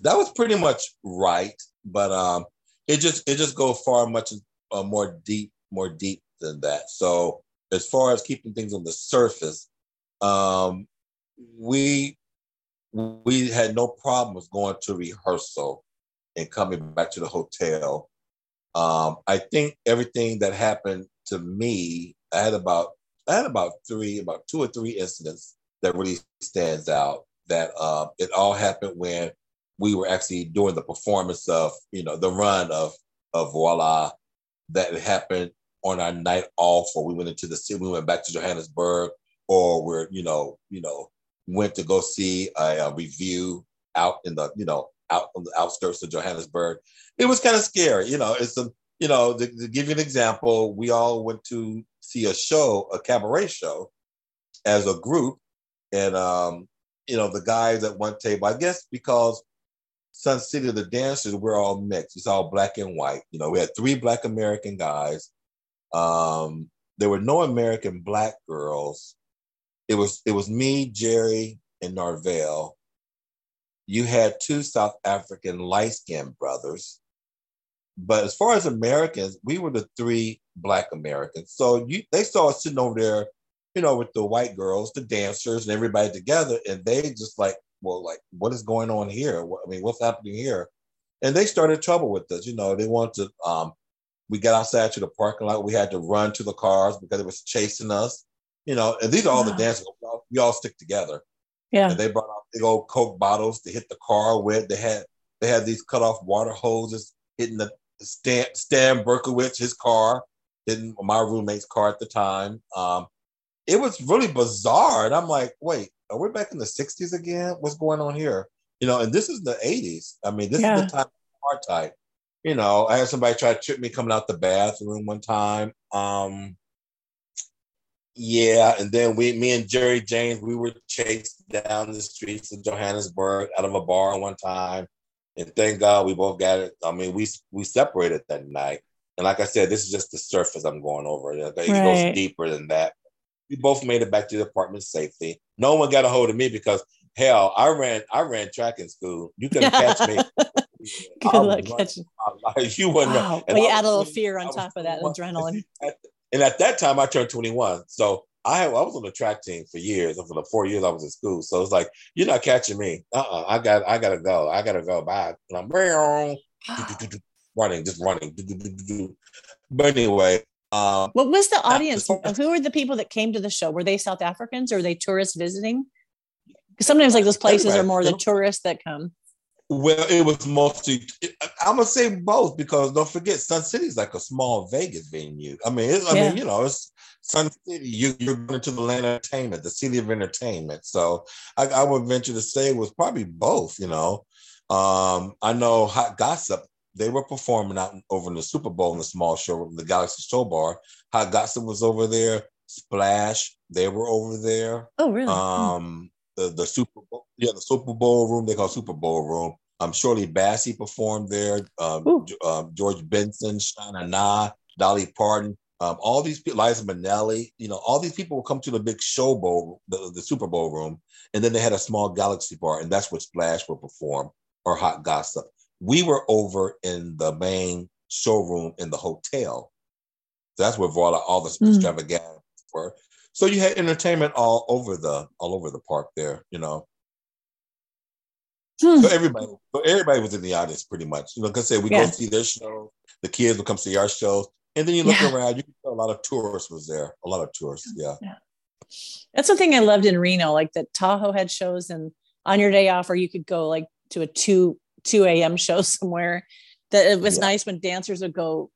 S3: that was pretty much right. But um, it just it just go far much uh, more deep more deep than that. So as far as keeping things on the surface, um, we we had no problems going to rehearsal and coming back to the hotel um, I think everything that happened to me, I had about I had about three, about two or three incidents that really stands out. That uh, it all happened when we were actually doing the performance of, you know, the run of of Voila. That happened on our night off, or we went into the city, we went back to Johannesburg, or we're, you know, you know, went to go see a, a review out in the, you know, out on the outskirts of Johannesburg. It was kind of scary, you know. It's a, you know, to, to give you an example, we all went to see a show, a cabaret show, as a group, and um, you know, the guys at one table, I guess because Sun City, the dancers, we're all mixed. It's all black and white. You know, we had three black American guys. Um, there were no American black girls. It was it was me, Jerry, and Narvell. You had two South African light skinned brothers. But as far as Americans, we were the three black Americans. So you they saw us sitting over there, you know, with the white girls, the dancers, and everybody together, and they just like, well, like, what is going on here? I mean, what's happening here? And they started trouble with us. You know, they wanted to. Um, we got outside to the parking lot. We had to run to the cars because it was chasing us. You know, and these are all the dancers. We all, we all stick together.
S2: Yeah.
S3: And they brought out big old Coke bottles to hit the car with. They had they had these cut off water hoses hitting the Stan, Stan Berkowitz, his car, hitting my roommate's car at the time. Um, it was really bizarre. And I'm like, wait, are we back in the 60s again? What's going on here? You know, and this is the 80s. I mean, this
S2: Yeah.
S3: is the time of apartheid. You know, I had somebody try to trip me coming out the bathroom one time. Um, yeah, and then we, me and Jerry James, we were chased down the streets of Johannesburg out of a bar one time, and thank God we both got it. I mean, we we separated that night, and like I said, this is just the surface I'm going over. It goes
S2: Right.
S3: deeper than that. We both made it back to the apartment safely. No one got a hold of me because hell, I ran I ran track in school. You couldn't catch me.
S2: Good
S3: I
S2: luck catching.
S3: You wouldn't.
S2: Wow. Well, you add a little fear on top of that adrenaline.
S3: And at that time, I turned 21. So I, I was on the track team for years. And for the four years I was in school. So it's like, you're not catching me. Uh-uh. I got I gotta go. I gotta go. Bye. And I'm running, just running. But anyway, um,
S2: What was the audience?
S3: as far as-
S2: Who were the people that came to the show? Were they South Africans or were they tourists visiting? Because sometimes like those places are more the tourists that come.
S3: Well, it was mostly. I'm gonna say both because don't forget, Sun City is like a small Vegas venue. I mean, I
S2: Yeah.
S3: mean, you know, it's Sun City. You, you're going to the land of entertainment, the city of entertainment. So I, I would venture to say it was probably both. You know, um, I know Hot Gossip. They were performing out over in the Super Bowl in the small showroom, the Galaxy Show Bar. Hot Gossip was over there. Splash, they were over there
S2: Oh, really?
S3: um the, the Super Bowl, yeah, the Super Bowl room, they call Super Bowl room. Um, Shirley Bassey performed there. Um, um, George Benson, Shana Na, Dolly Parton, um, all these people, Liza Minnelli, you know, all these people will come to the big show bowl, the, the Super Bowl room, and then they had a small Galaxy bar, and that's what Splash would perform or Hot Gossip. We were over in the main showroom in the hotel. That's where all, all the
S2: Mm.
S3: extravaganza were. So you had entertainment all over the all over the park there, you know.
S2: Hmm.
S3: So everybody, so everybody was in the audience pretty much. You know, because say we
S2: Yeah.
S3: go see their show, the kids would come see our shows, and then you look
S2: Yeah.
S3: around, you can tell a lot of tourists was there. A lot of tourists, yeah.
S2: That's the thing I loved in Reno, like that Tahoe had shows and on your day off, or you could go like to a 2 2 a.m. show somewhere. That it was
S3: Yeah.
S2: nice when dancers would go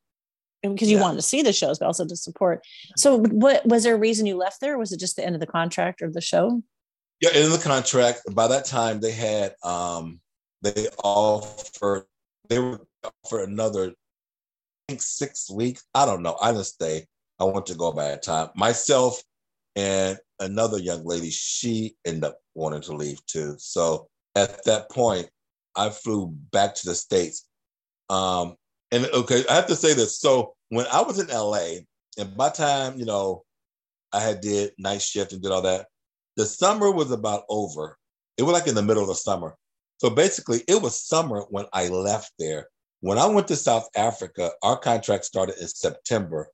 S2: because you
S3: Yeah.
S2: wanted to see the shows, but also to support. So what was there a reason you left there? Was it just the end of the contract or the show?
S3: Yeah, in the contract, by that time they had um they offered they were for another I think six weeks. I don't know. I didn't stay. I went to go by that time. Myself and another young lady, she ended up wanting to leave too. So at that point, I flew back to the States. Um and okay, I have to say this. So when I was in LA, and by time, you know, I had did night shift and did all that, the summer was about over. It was like in the middle of the summer. So basically, it was summer when I left there. When I went to South Africa, our contract started in September.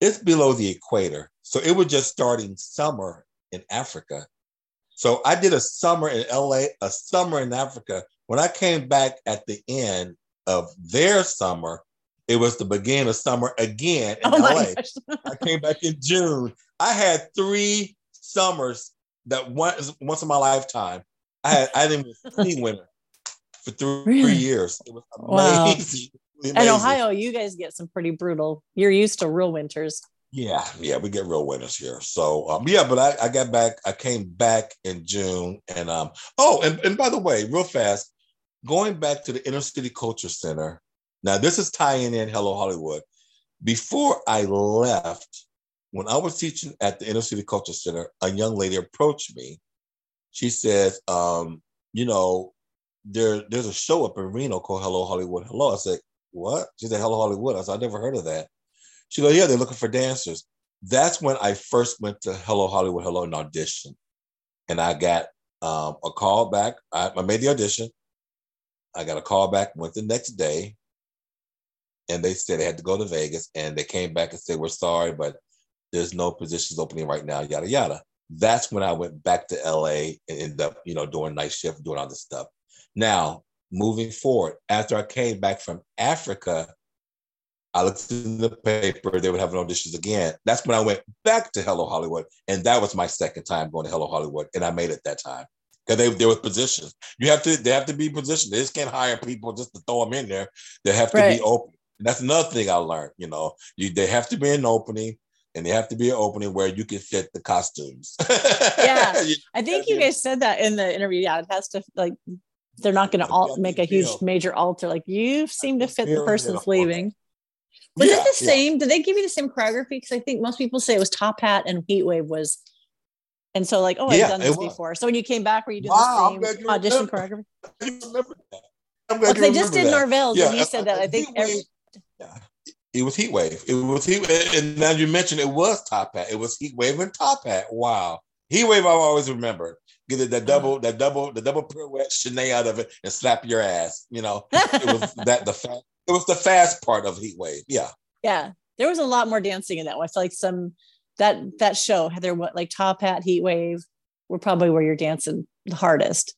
S3: It's below the equator. So it was just starting summer in Africa. So I did a summer in LA, a summer in Africa. When I came back at the end of their summer, it was the beginning of summer again in
S2: oh
S3: LA. I came back in June. I had three summers that once once in my lifetime. I had I didn't even see winter for three,
S2: Really?
S3: three years. It was
S2: Wow.
S3: amazing.
S2: In Ohio, you guys get some pretty brutal. You're used to real winters.
S3: Yeah, yeah, we get real winters here. So um, yeah, but I, I got back, I came back in June and um oh and, and by the way, real fast, going back to the Inner City Culture Center, Now, this is tying in Hello Hollywood. Before I left, when I was teaching at the Inner City Culture Center, a young lady approached me. She said, um, you know, there there's a show up in Reno called Hello Hollywood Hello. I said, what? She said, Hello Hollywood. I said, I never heard of that. She goes, yeah, they're looking for dancers. That's when I first went to Hello Hollywood Hello and audition. And I got um, a call back. I, I made the audition. I got a call back, went the next day, and they said they had to go to Vegas. And they came back and said, We're sorry, but there's no positions opening right now, yada, yada. That's when I went back to LA and ended up, you know, doing night shift, doing all this stuff. Now, moving forward, after I came back from Africa, I looked in the paper, they would have auditions again. That's when I went back to Hello Hollywood. And that was my second time going to Hello Hollywood. And I made it that time. Because they there were positions. You have to they have to be positioned. They just can't hire people just to throw them in there. They have to right. be open. And that's another thing I learned, you know. You they have to be an opening and they have to be an opening where you can fit the costumes.
S2: yeah. I think you guys said that in the interview. Yeah, it has to like they're not going to make a huge major alter. Like you seem to fit the person's leaving. Was yeah, it the same? Yeah. Did they give you the same choreography? Because I think most people say it was Top Hat and Heat Wave was, and so like, oh, I've yeah, done this before. So when you came back, were you doing wow, the same audition choreography? I'm glad well, they just did Norvell's, yeah, and he said that. I think every.
S3: Yeah. It was Heat Wave. It was Heat Wave. And now you mentioned it was Top Hat. It was Heat Wave and Top Hat. Wow. Heat Wave, I've always remembered. Get it, that uh-huh. double, that double, the double pirouette, chaîné out of it, and slap your ass. You know, it was that the fast it was the fast part of Heat Wave. Yeah.
S2: Yeah. There was a lot more dancing in that one. I feel like some that that show had there what like Top Hat, Heat Wave were probably where you're dancing the hardest.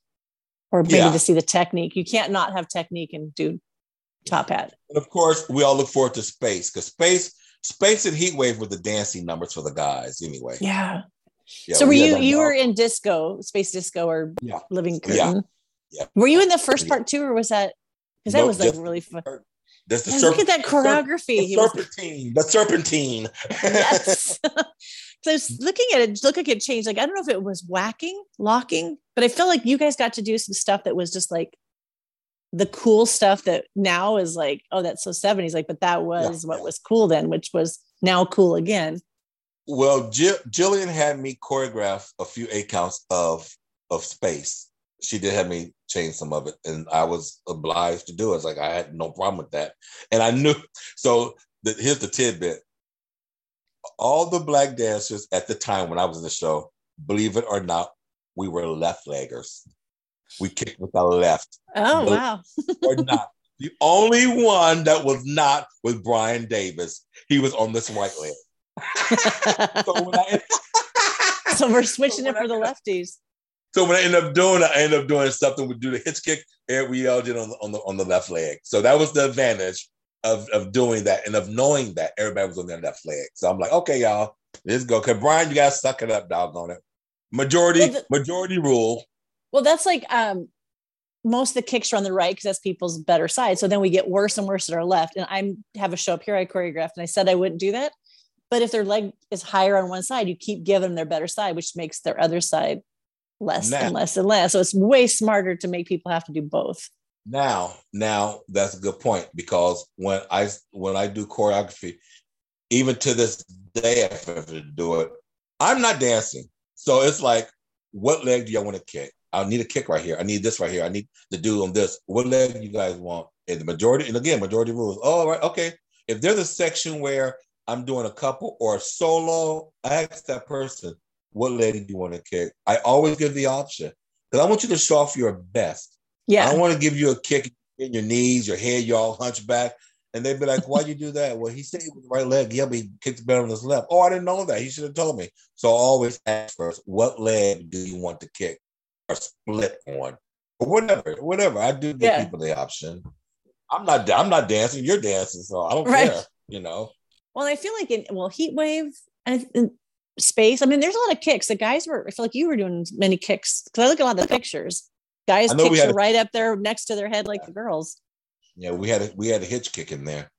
S2: Or maybe yeah. to see the technique. You can't not have technique and do top hat.
S3: And of course, we all look forward to space because space, space and heat wave were the dancing numbers for the guys anyway.
S2: Yeah. yeah so were you you were in disco, space disco or
S3: yeah.
S2: living curtain? Yeah. yeah. Were you in the first part too, or was that because that was like really fun.
S3: That's the
S2: serp- look at that choreography.
S3: The, serpentine. The serpentine. yes.
S2: so I was looking at it, look like it changed. Like I don't know if it was whacking, locking, but I feel like you guys got to do some stuff that was just like the cool stuff that now is like, oh, that's so 70s. Like, but that was yeah. what was cool then, which was now cool again.
S3: Well, Jill, Jillian had me choreograph a few eight counts of of space she did have me change some of it, and I was obliged to do it. It's like I had no problem with that, and I knew. So the, here's the tidbit: all the black dancers at the time when I was in the show, believe it or not, we were left leggers. We kicked with our left.
S2: Oh wow!
S3: or not. The only one that was not was Brian Davis. He was on this right leg.
S2: so, I, so, we're switching so it for I, the lefties.
S3: So when I end up doing, I end up doing something. We do the hitch kick, and we all did on the on the on the left leg. So that was the advantage of of doing that and of knowing that everybody was on their left leg. So I'm like, okay, y'all, let's go. Cause Brian, you guys suck it up, doggone it. Majority, well, the, majority rule.
S2: Well, that's like um most of the kicks are on the right because that's people's better side. So then we get worse and worse at our left. And I have a show up here I choreographed, and I said I wouldn't do that. But if their leg is higher on one side, you keep giving them their better side, which makes their other side less now, and less and less. So it's way smarter to make people have to do both.
S3: Now, now that's a good point because when I when I do choreography, even to this day, if I have to do it, I'm not dancing. So it's like, what leg do y'all want to kick? I need a kick right here. I need this right here. I need to do on this. What leg do you guys want? And the majority, and again, majority rules. Oh, right, okay. If there's a section where I'm doing a couple or a solo, I ask that person, what lady do you want to kick? I always give the option because I want you to show off your best.
S2: Yeah.
S3: I want to give you a kick in your knees, your head, you all hunchback. And they'd be like, why you do that? Well, he said with the right leg. Yeah, but he kicks better on his left. Oh, I didn't know that. He should have told me. So I always ask first, what leg do you want to kick or split on? Or whatever, whatever. I do give yeah. people the option. I'm not I'm not dancing, you're dancing, so I don't right. care, you know.
S2: Well, I feel like in well, heat wave, and space. I mean, there's a lot of kicks. The guys were, I feel like you were doing many kicks because I look at a lot of the pictures. Guys' kicks are right up there next to their head like the girls.
S3: Yeah, we had a, we had a hitch kick in there.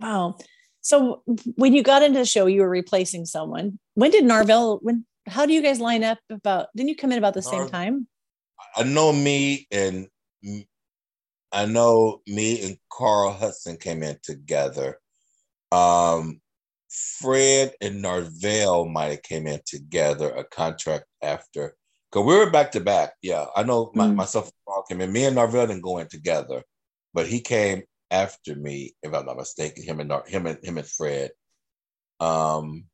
S2: Wow. So when you got into the show, you were replacing someone. When did Narvel? When? How do you guys line up? About didn't you come in about the same time?
S3: I know me and I know me and Carl Hudson came in together. Um, Fred and Narvell might have came in together a contract after. Cause we were back to back. Yeah, I know my, mm. myself and came in. Me and Narvell didn't go in together, but he came after me, if I'm not mistaken. Him and him and him and Fred. Um,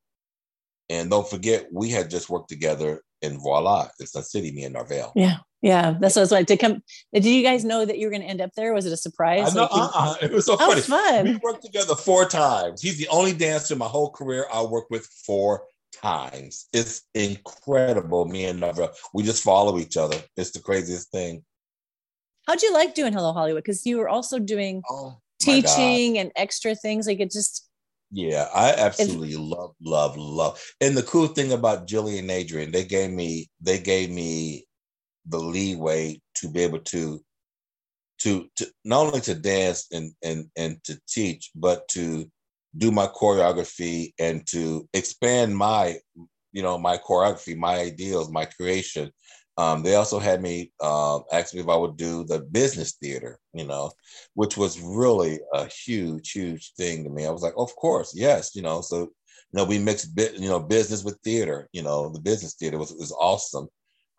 S3: and don't forget, we had just worked together in Voila, it's a city, me and Narvell.
S2: Yeah. Yeah, that's what I was like to come. Did you guys know that you were going to end up there? Was it a surprise?
S3: Know, like uh-uh. It was so funny.
S2: Fun.
S3: We worked together four times. He's the only dancer in my whole career I worked with four times. It's incredible. Me and Narvell, we just follow each other. It's the craziest thing.
S2: How'd you like doing Hello Hollywood? Because you were also doing oh, teaching and extra things. Like it just
S3: yeah, I absolutely love, love, love. And the cool thing about Jillian and Adrian, they gave me they gave me the leeway to be able to to to not only to dance and and and to teach, but to do my choreography and to expand my you know my choreography, my ideals, my creation um, they also had me uh, ask me if I would do the business theater, you know, which was really a huge, huge thing to me. I was like, of course, yes, you know. So, you know, we mixed, bit, you know, business with theater. You know, the business theater was was awesome.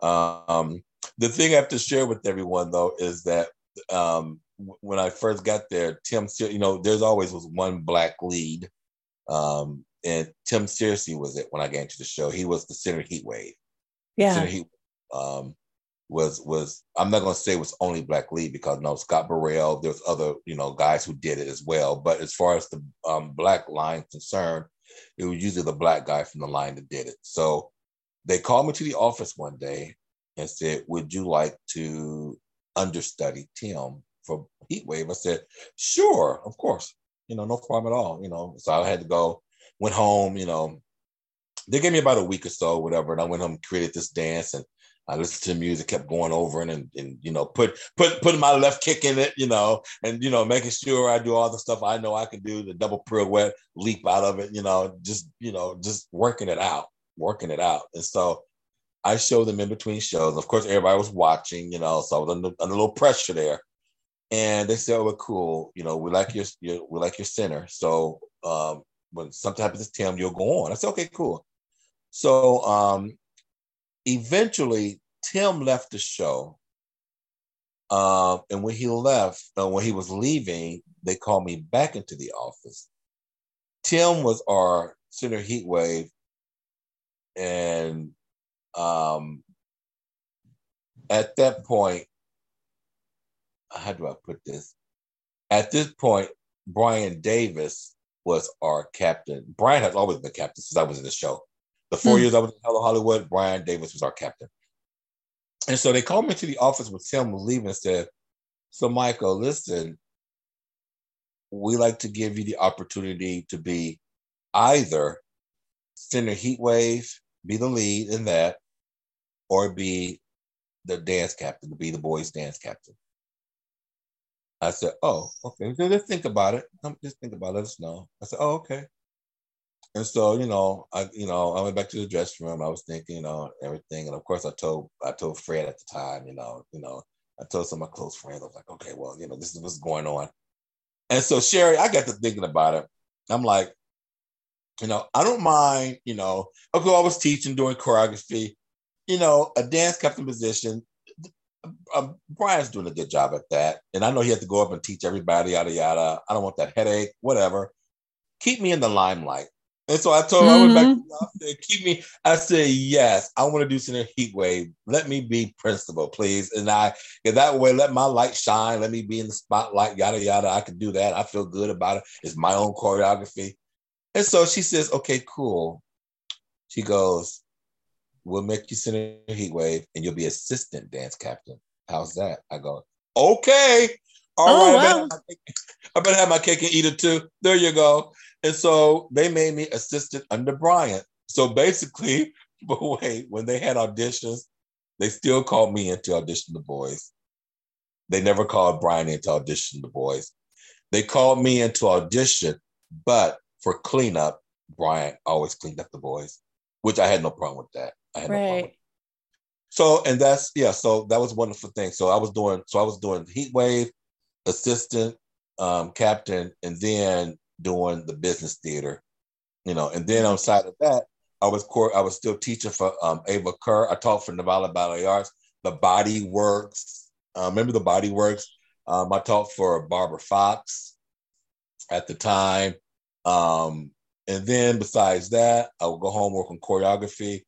S3: Um, the thing I have to share with everyone though is that um, when I first got there, Tim, you know, there's always was one black lead, um, and Tim Searcy was it when I got into the show. He was the center heat wave.
S2: Yeah. Center heat
S3: um, was was I'm not going to say it was only Black Lee because no Scott Burrell there's other you know guys who did it as well. But as far as the um, black line concerned it was usually the black guy from the line that did it. So they called me to the office one day and said would you like to understudy Tim for Heat Wave I said sure of course you know no problem at all you know. So I had to go went home you know. They gave me about a week or so whatever and I went home and created this dance and I listened to music, kept going over and, and, and you know put put putting my left kick in it, you know, and you know making sure I do all the stuff I know I can do, the double pirouette, leap out of it, you know, just you know just working it out, working it out, and so I showed them in between shows. Of course, everybody was watching, you know, so I was under, under a little pressure there, and they said, "Oh, well, cool, you know, we like your, your we like your center, so um, when something happens to Tim, you'll go on." I said, "Okay, cool." So um, eventually Tim left the show. Uh, and when he left, uh, when he was leaving, they called me back into the office. Tim was our center heat wave, and um, at that point, how do I put this? At this point, Brian Davis was our captain. Brian has always been captain since I was in the show. The 4 mm years I was in Hello Hollywood, Brian Davis was our captain. And so they called me to the office when Tim was leaving and said, So, Michael, listen, we like to give you the opportunity to be either center heat wave, be the lead in that, or be the dance captain, to be the boys' dance captain. I said, Oh, okay. So just think about it. Just think about it. Let us know. I said, Oh, okay. And so, you know, I, you know, I went back to the dressing room. I was thinking, you know, everything. And of course, I told, I told Fred at the time, you know, you know, I told some of my close friends, I was like, okay, well, you know, this is what's going on. And so, Sherry, I got to thinking about it. I'm like, you know, I don't mind, you know, okay, I was teaching, doing choreography, you know, a dance captain position. Uh, Brian's doing a good job at that. And I know he had to go up and teach everybody, yada, yada. I don't want that headache, whatever. Keep me in the limelight. And so I told mm-hmm. I went back mm-hmm. to the said, keep me. I said, yes, I want to do some heat wave. Let me be principal, please. And I yeah, that way let my light shine. Let me be in the spotlight, yada yada. I can do that. I feel good about it. It's my own choreography. And so she says, okay, cool. She goes, We'll make you center heat wave and you'll be assistant dance captain. How's that? I go, okay. All oh, right, wow. I better have my cake and eat it too. There you go. And so they made me assistant under Brian. So basically, but wait, when they had auditions, they still called me in to audition the boys. They never called Brian in to audition the boys. They called me in to audition, but for cleanup, Brian always cleaned up the boys, which I had no problem with that. I had right. no problem. So, and that's yeah, so that was wonderful thing. So I was doing, so I was doing Heat Wave, assistant um, captain, and then doing the business theater. You know, and then outside of that, I was core. I was still teaching for um, Ava Kerr. I taught for Navala Ballet Arts, the Body Works. Uh, remember the Body Works? Um, I taught for Barbara Fox at the time. Um, and then besides that, I would go home work on choreography.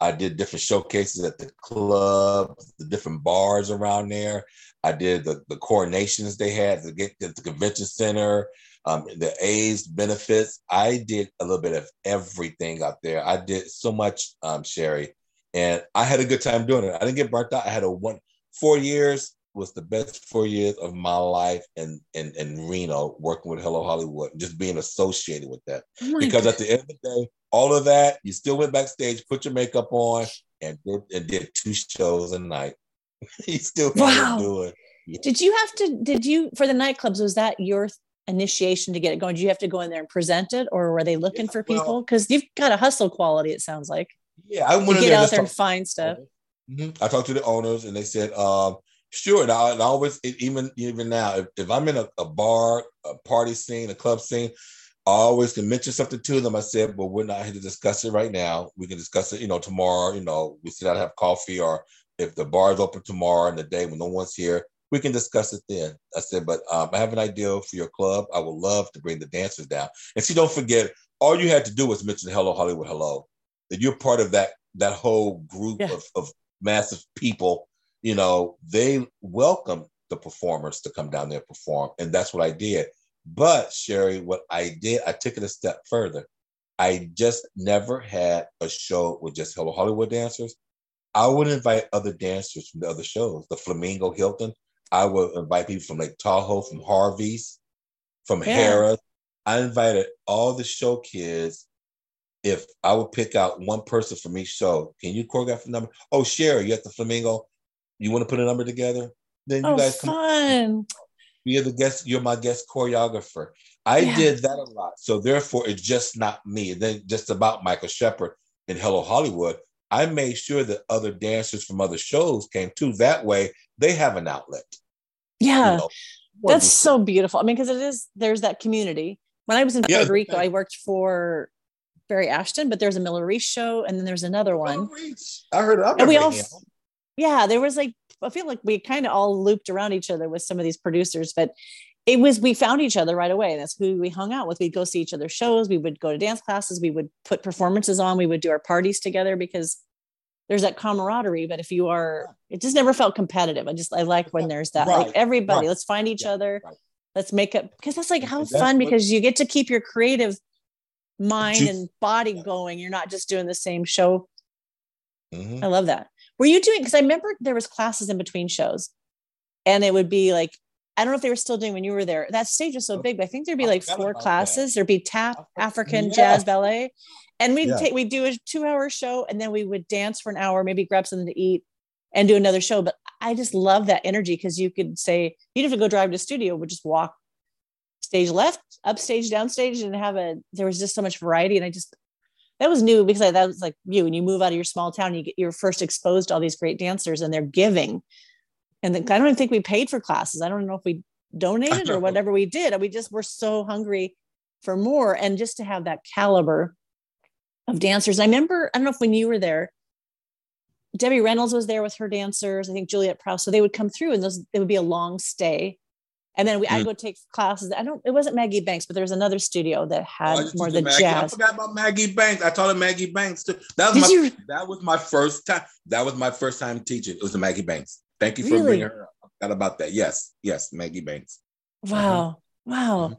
S3: I did different showcases at the club, the different bars around there. I did the, the coronations they had to get at the convention center, um, the A's benefits. I did a little bit of everything out there. I did so much, um, Sherry, and I had a good time doing it. I didn't get burnt out. I had a one four years was the best four years of my life in, in, in Reno, working with Hello Hollywood, just being associated with that. Oh because God. at the end of the day, all of that, you still went backstage, put your makeup on, and did, and did two shows a night. you still wow. do it.
S2: Yeah. Did you have to? Did you for the nightclubs? Was that your initiation to get it going? Do you have to go in there and present it, or were they looking yeah, for people? Because well, you've got a hustle quality. It sounds like.
S3: Yeah, I
S2: went to get out there and find stuff.
S3: Mm-hmm. I talked to the owners, and they said, um, Sure, and I, and I always even even now, if, if I'm in a, a, bar, a party scene, a club scene, I always can mention something to them. I said, "Well, we're not here to discuss it right now. We can discuss it, you know, tomorrow. You know, we sit down have coffee, or if the bar is open tomorrow and the day when no one's here, we can discuss it then." I said, "But um, I have an idea for your club. I would love to bring the dancers down." And see, don't forget, all you had to do was mention "Hello Hollywood, hello." That you're part of that that whole group yeah. of, of massive people you know, they welcome the performers to come down there and perform. And that's what I did. But Sherry, what I did, I took it a step further. I just never had a show with just Hello Hollywood dancers. I would invite other dancers from the other shows, the Flamingo Hilton. I would invite people from Lake Tahoe, from Harvey's, from yeah. Harrah's. I invited all the show kids. If I would pick out one person from each show, can you choreograph a number? Oh, Sherry, you at the Flamingo? You want to put a number together?
S2: Then you oh, guys come. Fun.
S3: You're the guest. You're my guest choreographer. I yeah. did that a lot. So therefore, it's just not me. And then just about Michael Shepherd in Hello Hollywood. I made sure that other dancers from other shows came too. That way, they have an outlet.
S2: Yeah, you know, that's so beautiful. I mean, because it is there's that community. When I was in Puerto Rico, I worked for Barry Ashton, but there's a Miller Reese show, and then there's another one.
S3: I heard of
S2: and we all yeah, there was like I feel like we kind of all looped around each other with some of these producers, but it was we found each other right away. That's who we hung out with. We'd go see each other's shows. We would go to dance classes. We would put performances on. We would do our parties together because there's that camaraderie. But if you are, it just never felt competitive. I just I like when there's that right. like everybody. Right. Let's find each yeah. other. Right. Let's make it because that's like how that's fun because you get to keep your creative mind and body going. You're not just doing the same show. Mm-hmm. I love that. Were you doing because I remember there was classes in between shows and it would be like I don't know if they were still doing when you were there. That stage was so oh, big, but I think there'd be like four classes. There'd be tap, African yeah. jazz ballet. And we'd yeah. take we'd do a two-hour show and then we would dance for an hour, maybe grab something to eat and do another show. But I just love that energy because you could say you didn't have to go drive to studio, would just walk stage left, upstage, downstage, and have a there was just so much variety. And I just that was new because I, that was like you when you move out of your small town you get you're first exposed to all these great dancers and they're giving and then i don't even think we paid for classes i don't know if we donated or whatever we did we just were so hungry for more and just to have that caliber of dancers i remember i don't know if when you were there debbie reynolds was there with her dancers i think juliet prowse so they would come through and those it would be a long stay and then we, mm. I go take classes. I don't. It wasn't Maggie Banks, but there was another studio that had oh, more the
S3: Maggie.
S2: jazz.
S3: I forgot about Maggie Banks. I taught her Maggie Banks too. That was Did my. You? That was my first time. That was my first time teaching. It was the Maggie Banks. Thank you for really? bringing her up. About that. Yes, yes, Maggie Banks.
S2: Wow, uh-huh. wow. Mm-hmm.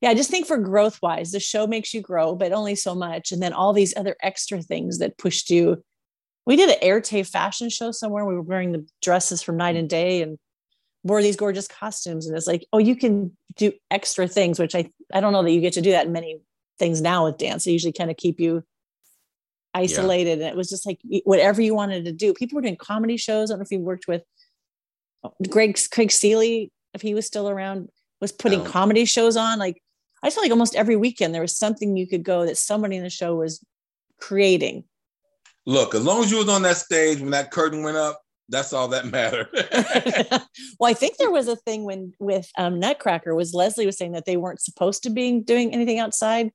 S2: Yeah, I just think for growth wise, the show makes you grow, but only so much. And then all these other extra things that pushed you. We did an Arte fashion show somewhere. We were wearing the dresses from night and day, and wore these gorgeous costumes and it's like oh you can do extra things which i i don't know that you get to do that in many things now with dance they usually kind of keep you isolated yeah. and it was just like whatever you wanted to do people were doing comedy shows i don't know if you worked with greg craig seeley if he was still around was putting oh. comedy shows on like i felt like almost every weekend there was something you could go that somebody in the show was creating
S3: look as long as you was on that stage when that curtain went up That's all that matters.
S2: well, I think there was a thing when with um, Nutcracker was Leslie was saying that they weren't supposed to be doing anything outside,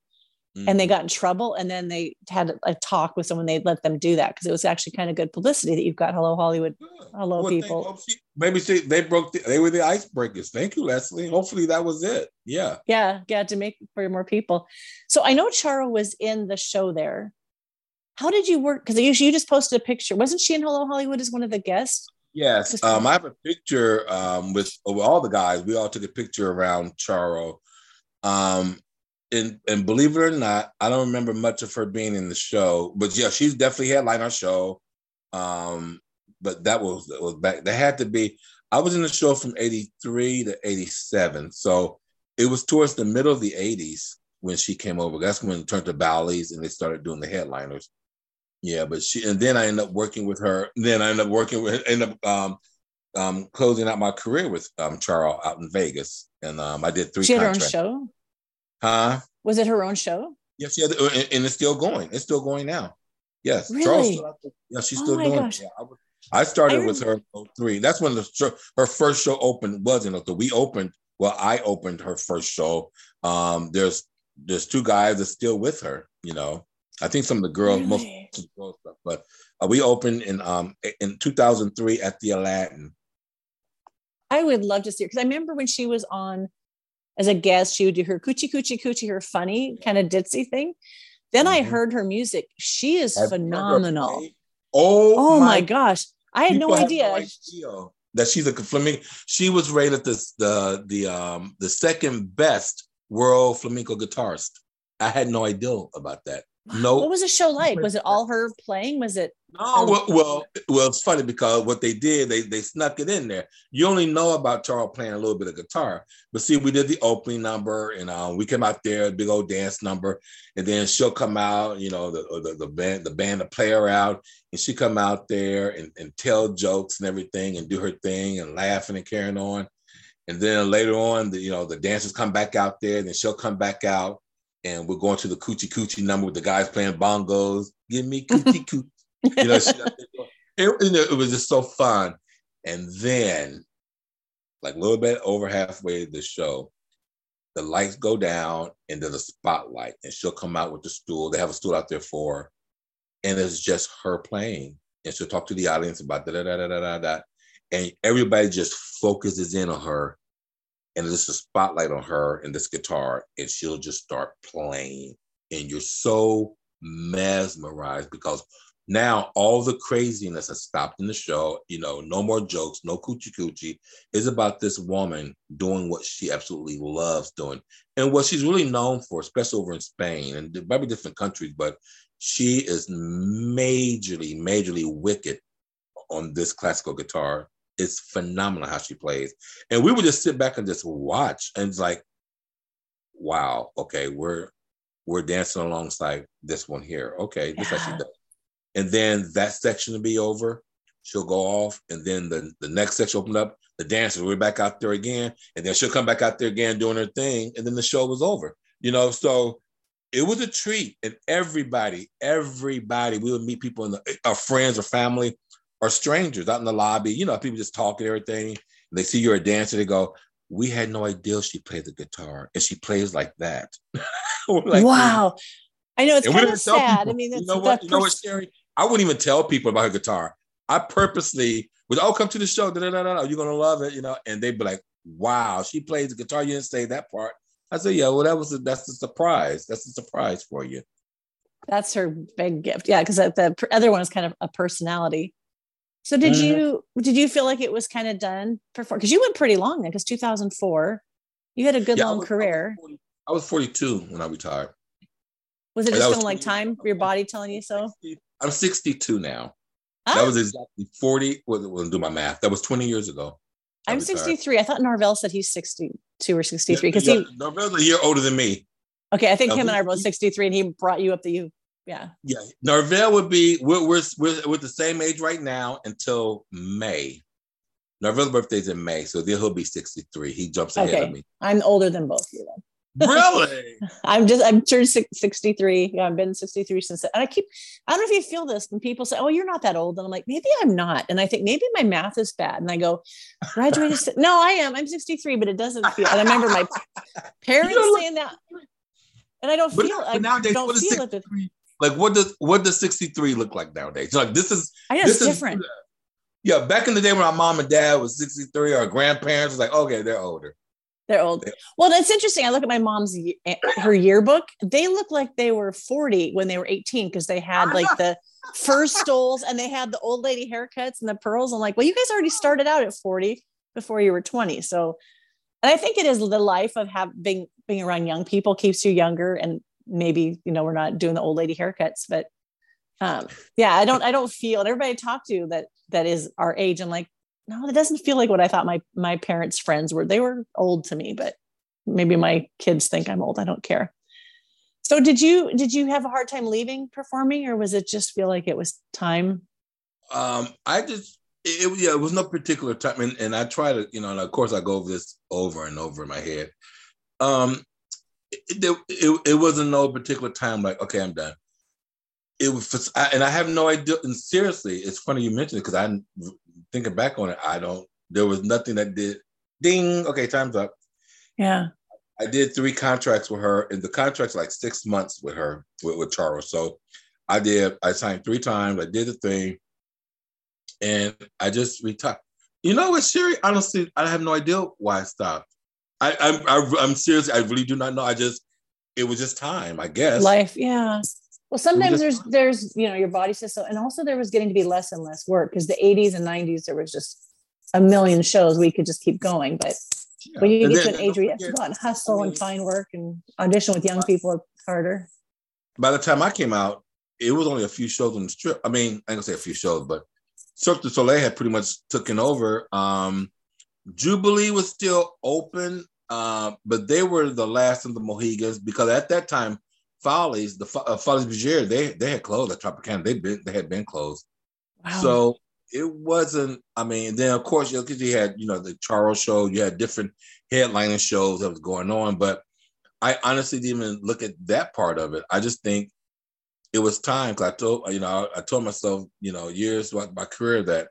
S2: mm-hmm. and they mm-hmm. got in trouble, and then they had a talk with someone. They'd let them do that because it was actually kind of good publicity that you've got Hello Hollywood, Hello well, people.
S3: They, maybe she, they broke. The, they were the icebreakers. Thank you, Leslie. Hopefully that was it. Yeah.
S2: Yeah, yeah, to make for more people. So I know Charo was in the show there how did you work? Because you, you just posted a picture. Wasn't she in Hello Hollywood as one of the guests?
S3: Yes. Um, I have a picture um, with, with all the guys. We all took a picture around Charo. Um, and, and believe it or not, I don't remember much of her being in the show, but yeah, she's definitely headline our show. Um, but that was, that was back. That had to be. I was in the show from '83 to '87, so it was towards the middle of the '80s when she came over. That's when it turned to Bally's and they started doing the headliners. Yeah, but she and then I ended up working with her. Then I ended up working with ended up um, um, closing out my career with um, Charo out in Vegas, and um, I did three.
S2: She had contracts. her own show.
S3: Huh?
S2: Was it her own show?
S3: Yes, yeah, and it's still going. It's still going now. Yes,
S2: really?
S3: yeah, she's oh still doing it. Yeah, I, I, started I with her three. That's when the her first show opened was in So We opened. Well, I opened her first show. Um, there's there's two guys that's still with her. You know, I think some of the girls, really? most of the girls stuff. But uh, we opened in um in 2003 at the Aladdin.
S2: I would love to see her because I remember when she was on as a guest, she would do her coochie coochie coochie, her funny kind of ditzy thing. Then mm-hmm. I heard her music. She is Have phenomenal.
S3: Oh,
S2: oh my, my, gosh. I had no idea. no
S3: idea. that she's a flamenco. She was rated the the the um the second best world flamenco guitarist. I had no idea about that. No.
S2: What was the show like? Was it all her playing? Was it?
S3: No. Well, well, well, it's funny because what they did, they they snuck it in there. You only know about Charo's playing a little bit of guitar, but see, we did the opening number, and um, we came out there, big old dance number, and then she'll come out, you know, the the, the band, the band, the player out, and she come out there and, and tell jokes and everything, and do her thing, and laughing and carrying on. And then later on, the you know the dancers come back out there, and then she'll come back out and we're going to the coochie coochie number with the guys playing bongos. Give me coochie coochie. You know, it, it was just so fun. And then, like a little bit over halfway the show, the lights go down and there's a spotlight, and she'll come out with the stool. They have a stool out there for her, and it's just her playing. And she'll talk to the audience about da da da da da da. And everybody just focuses in on her and there's a spotlight on her and this guitar, and she'll just start playing. And you're so mesmerized because now all the craziness has stopped in the show. You know, no more jokes, no coochie coochie. It's about this woman doing what she absolutely loves doing and what she's really known for, especially over in Spain and maybe different countries. But she is majorly, majorly wicked on this classical guitar it's phenomenal how she plays. And we would just sit back and just watch and it's like, wow, okay, we're we're dancing alongside this one here. Okay, this yeah. actually does. And then that section will be over. She'll go off, and then the, the next section open up. The dancers, we're back out there again, and then she'll come back out there again doing her thing, and then the show was over. You know, so it was a treat, and everybody, everybody, we would meet people in the, our friends or family or strangers out in the lobby, you know, people just talking everything. they see you're a dancer, they go, We had no idea she played the guitar and she plays like that.
S2: like, wow. I know it's kind of sad. People, I mean,
S3: you know what? You know what, Sherry? I wouldn't even tell people about her guitar. I purposely would, oh, come to the show. Da, da, da, da, You're gonna love it, you know. And they'd be like, "Wow, she plays the guitar." You didn't say that part. I said, "Yeah, well, that was a, that's the surprise. That's a surprise for you."
S2: That's her big gift. Yeah, because the other one is kind of a personality. So did mm-hmm. you did you feel like it was kind of done before? Because you went pretty long then, because 2004, you had a good yeah, long
S3: was,
S2: career.
S3: I was, 42 when I retired.
S2: Was it just of like time for your body telling you so?
S3: I'm 62 now. Ah. That was exactly 40. Well, we'll do my math. That was 20 years ago.
S2: I I'm 63. I thought Norvell said he's 62 or 63 because yeah, yeah,
S3: he Norvell's a year older than me.
S2: Okay, I think him and I are both 63, and he brought you up the you yeah.
S3: Yeah. Norvell would be we're, we're we're we're the same age right now until May. Norvell's birthday's in May, so then he'll be 63. He jumps ahead okay. of me.
S2: I'm older than both of you then.
S3: really?
S2: I'm just I'm turned 63. Yeah, I've been 63 since and I keep I don't know if you feel this when people say, Oh, you're not that old. And I'm like, maybe I'm not. And I think maybe my math is bad. And I go, graduated. no, I am. I'm 63, but it doesn't feel. And I remember my parents saying that. And I don't
S3: But,
S2: feel
S3: but
S2: I
S3: nowadays,
S2: don't feel it.
S3: 63? Like, what does what does 63 look like nowadays? Like, this is
S2: I know
S3: this
S2: it's
S3: is
S2: different.
S3: Yeah, back in the day when our mom and dad was 63, our grandparents was like, okay, they're older.
S2: They're old.
S3: Yeah.
S2: Well, it's interesting. I look at my mom's eh, her yearbook. They look like they were 40 when they were 18 because they had like the fur stoles and they had the old lady haircuts and the pearls. I'm like, well, you guys already started out at 40 before you were 20. So, and I think it is the life of having being around young people keeps you younger. And maybe, you know, we're not doing the old lady haircuts, but um, yeah, I don't, I don't feel, and everybody I talk to that, that is our age. I'm like, no, that doesn't feel like what I thought my, my parents' friends were. They were old to me, but maybe my kids think I'm old. I don't care. So did you did you have a hard time leaving performing or was it just feel like it was time?
S3: Um, I just it, it- yeah, it was no particular time, and, and I try to, you know, and of course I go over this over and over in my head. Um, it, it, it, wasn't no particular time like, okay, I'm done. It was, I, and I have no idea. And seriously, it's funny you mentioned it because I'm thinking back on it. I don't. There was nothing that did. Ding. Okay, time's up.
S2: Yeah.
S3: I did three contracts with her, and the contract's like six months with her with, with Charo. So I did. I signed three times. I did the thing, and I just retired. You know what, Sherry? Honestly, I have no idea why I stopped. I, I'm I, I'm serious. I really do not know. I just it was just time, I guess.
S2: Life. Yeah. Well, sometimes there's
S3: just-
S2: there's you know your body says so, and also there was getting to be less and less work because the 80s and 90s there was just a million shows we could just keep going, but
S3: Yeah.
S2: when you
S3: And
S2: get to an age where you have to go out and hustle and find work and audition with young people, it's harder.
S3: by the time I came out, it was only a few shows on the strip. I mean, I ain't gonna say a few shows, but Cirque du Soleil had pretty much taken over. Um, Jubilee was still open, uh, but they were the last of the Mohegans because at that time, Folies, the uh, Folies Bergère, they they had closed at Tropicana. They been they had been closed.
S2: Wow.
S3: So it wasn't. I mean, then of course you, you had you know the Charo show. You had different headlining shows that was going on, but I honestly didn't even look at that part of it. I just think it was time because I told you know I, I told myself you know years throughout my career that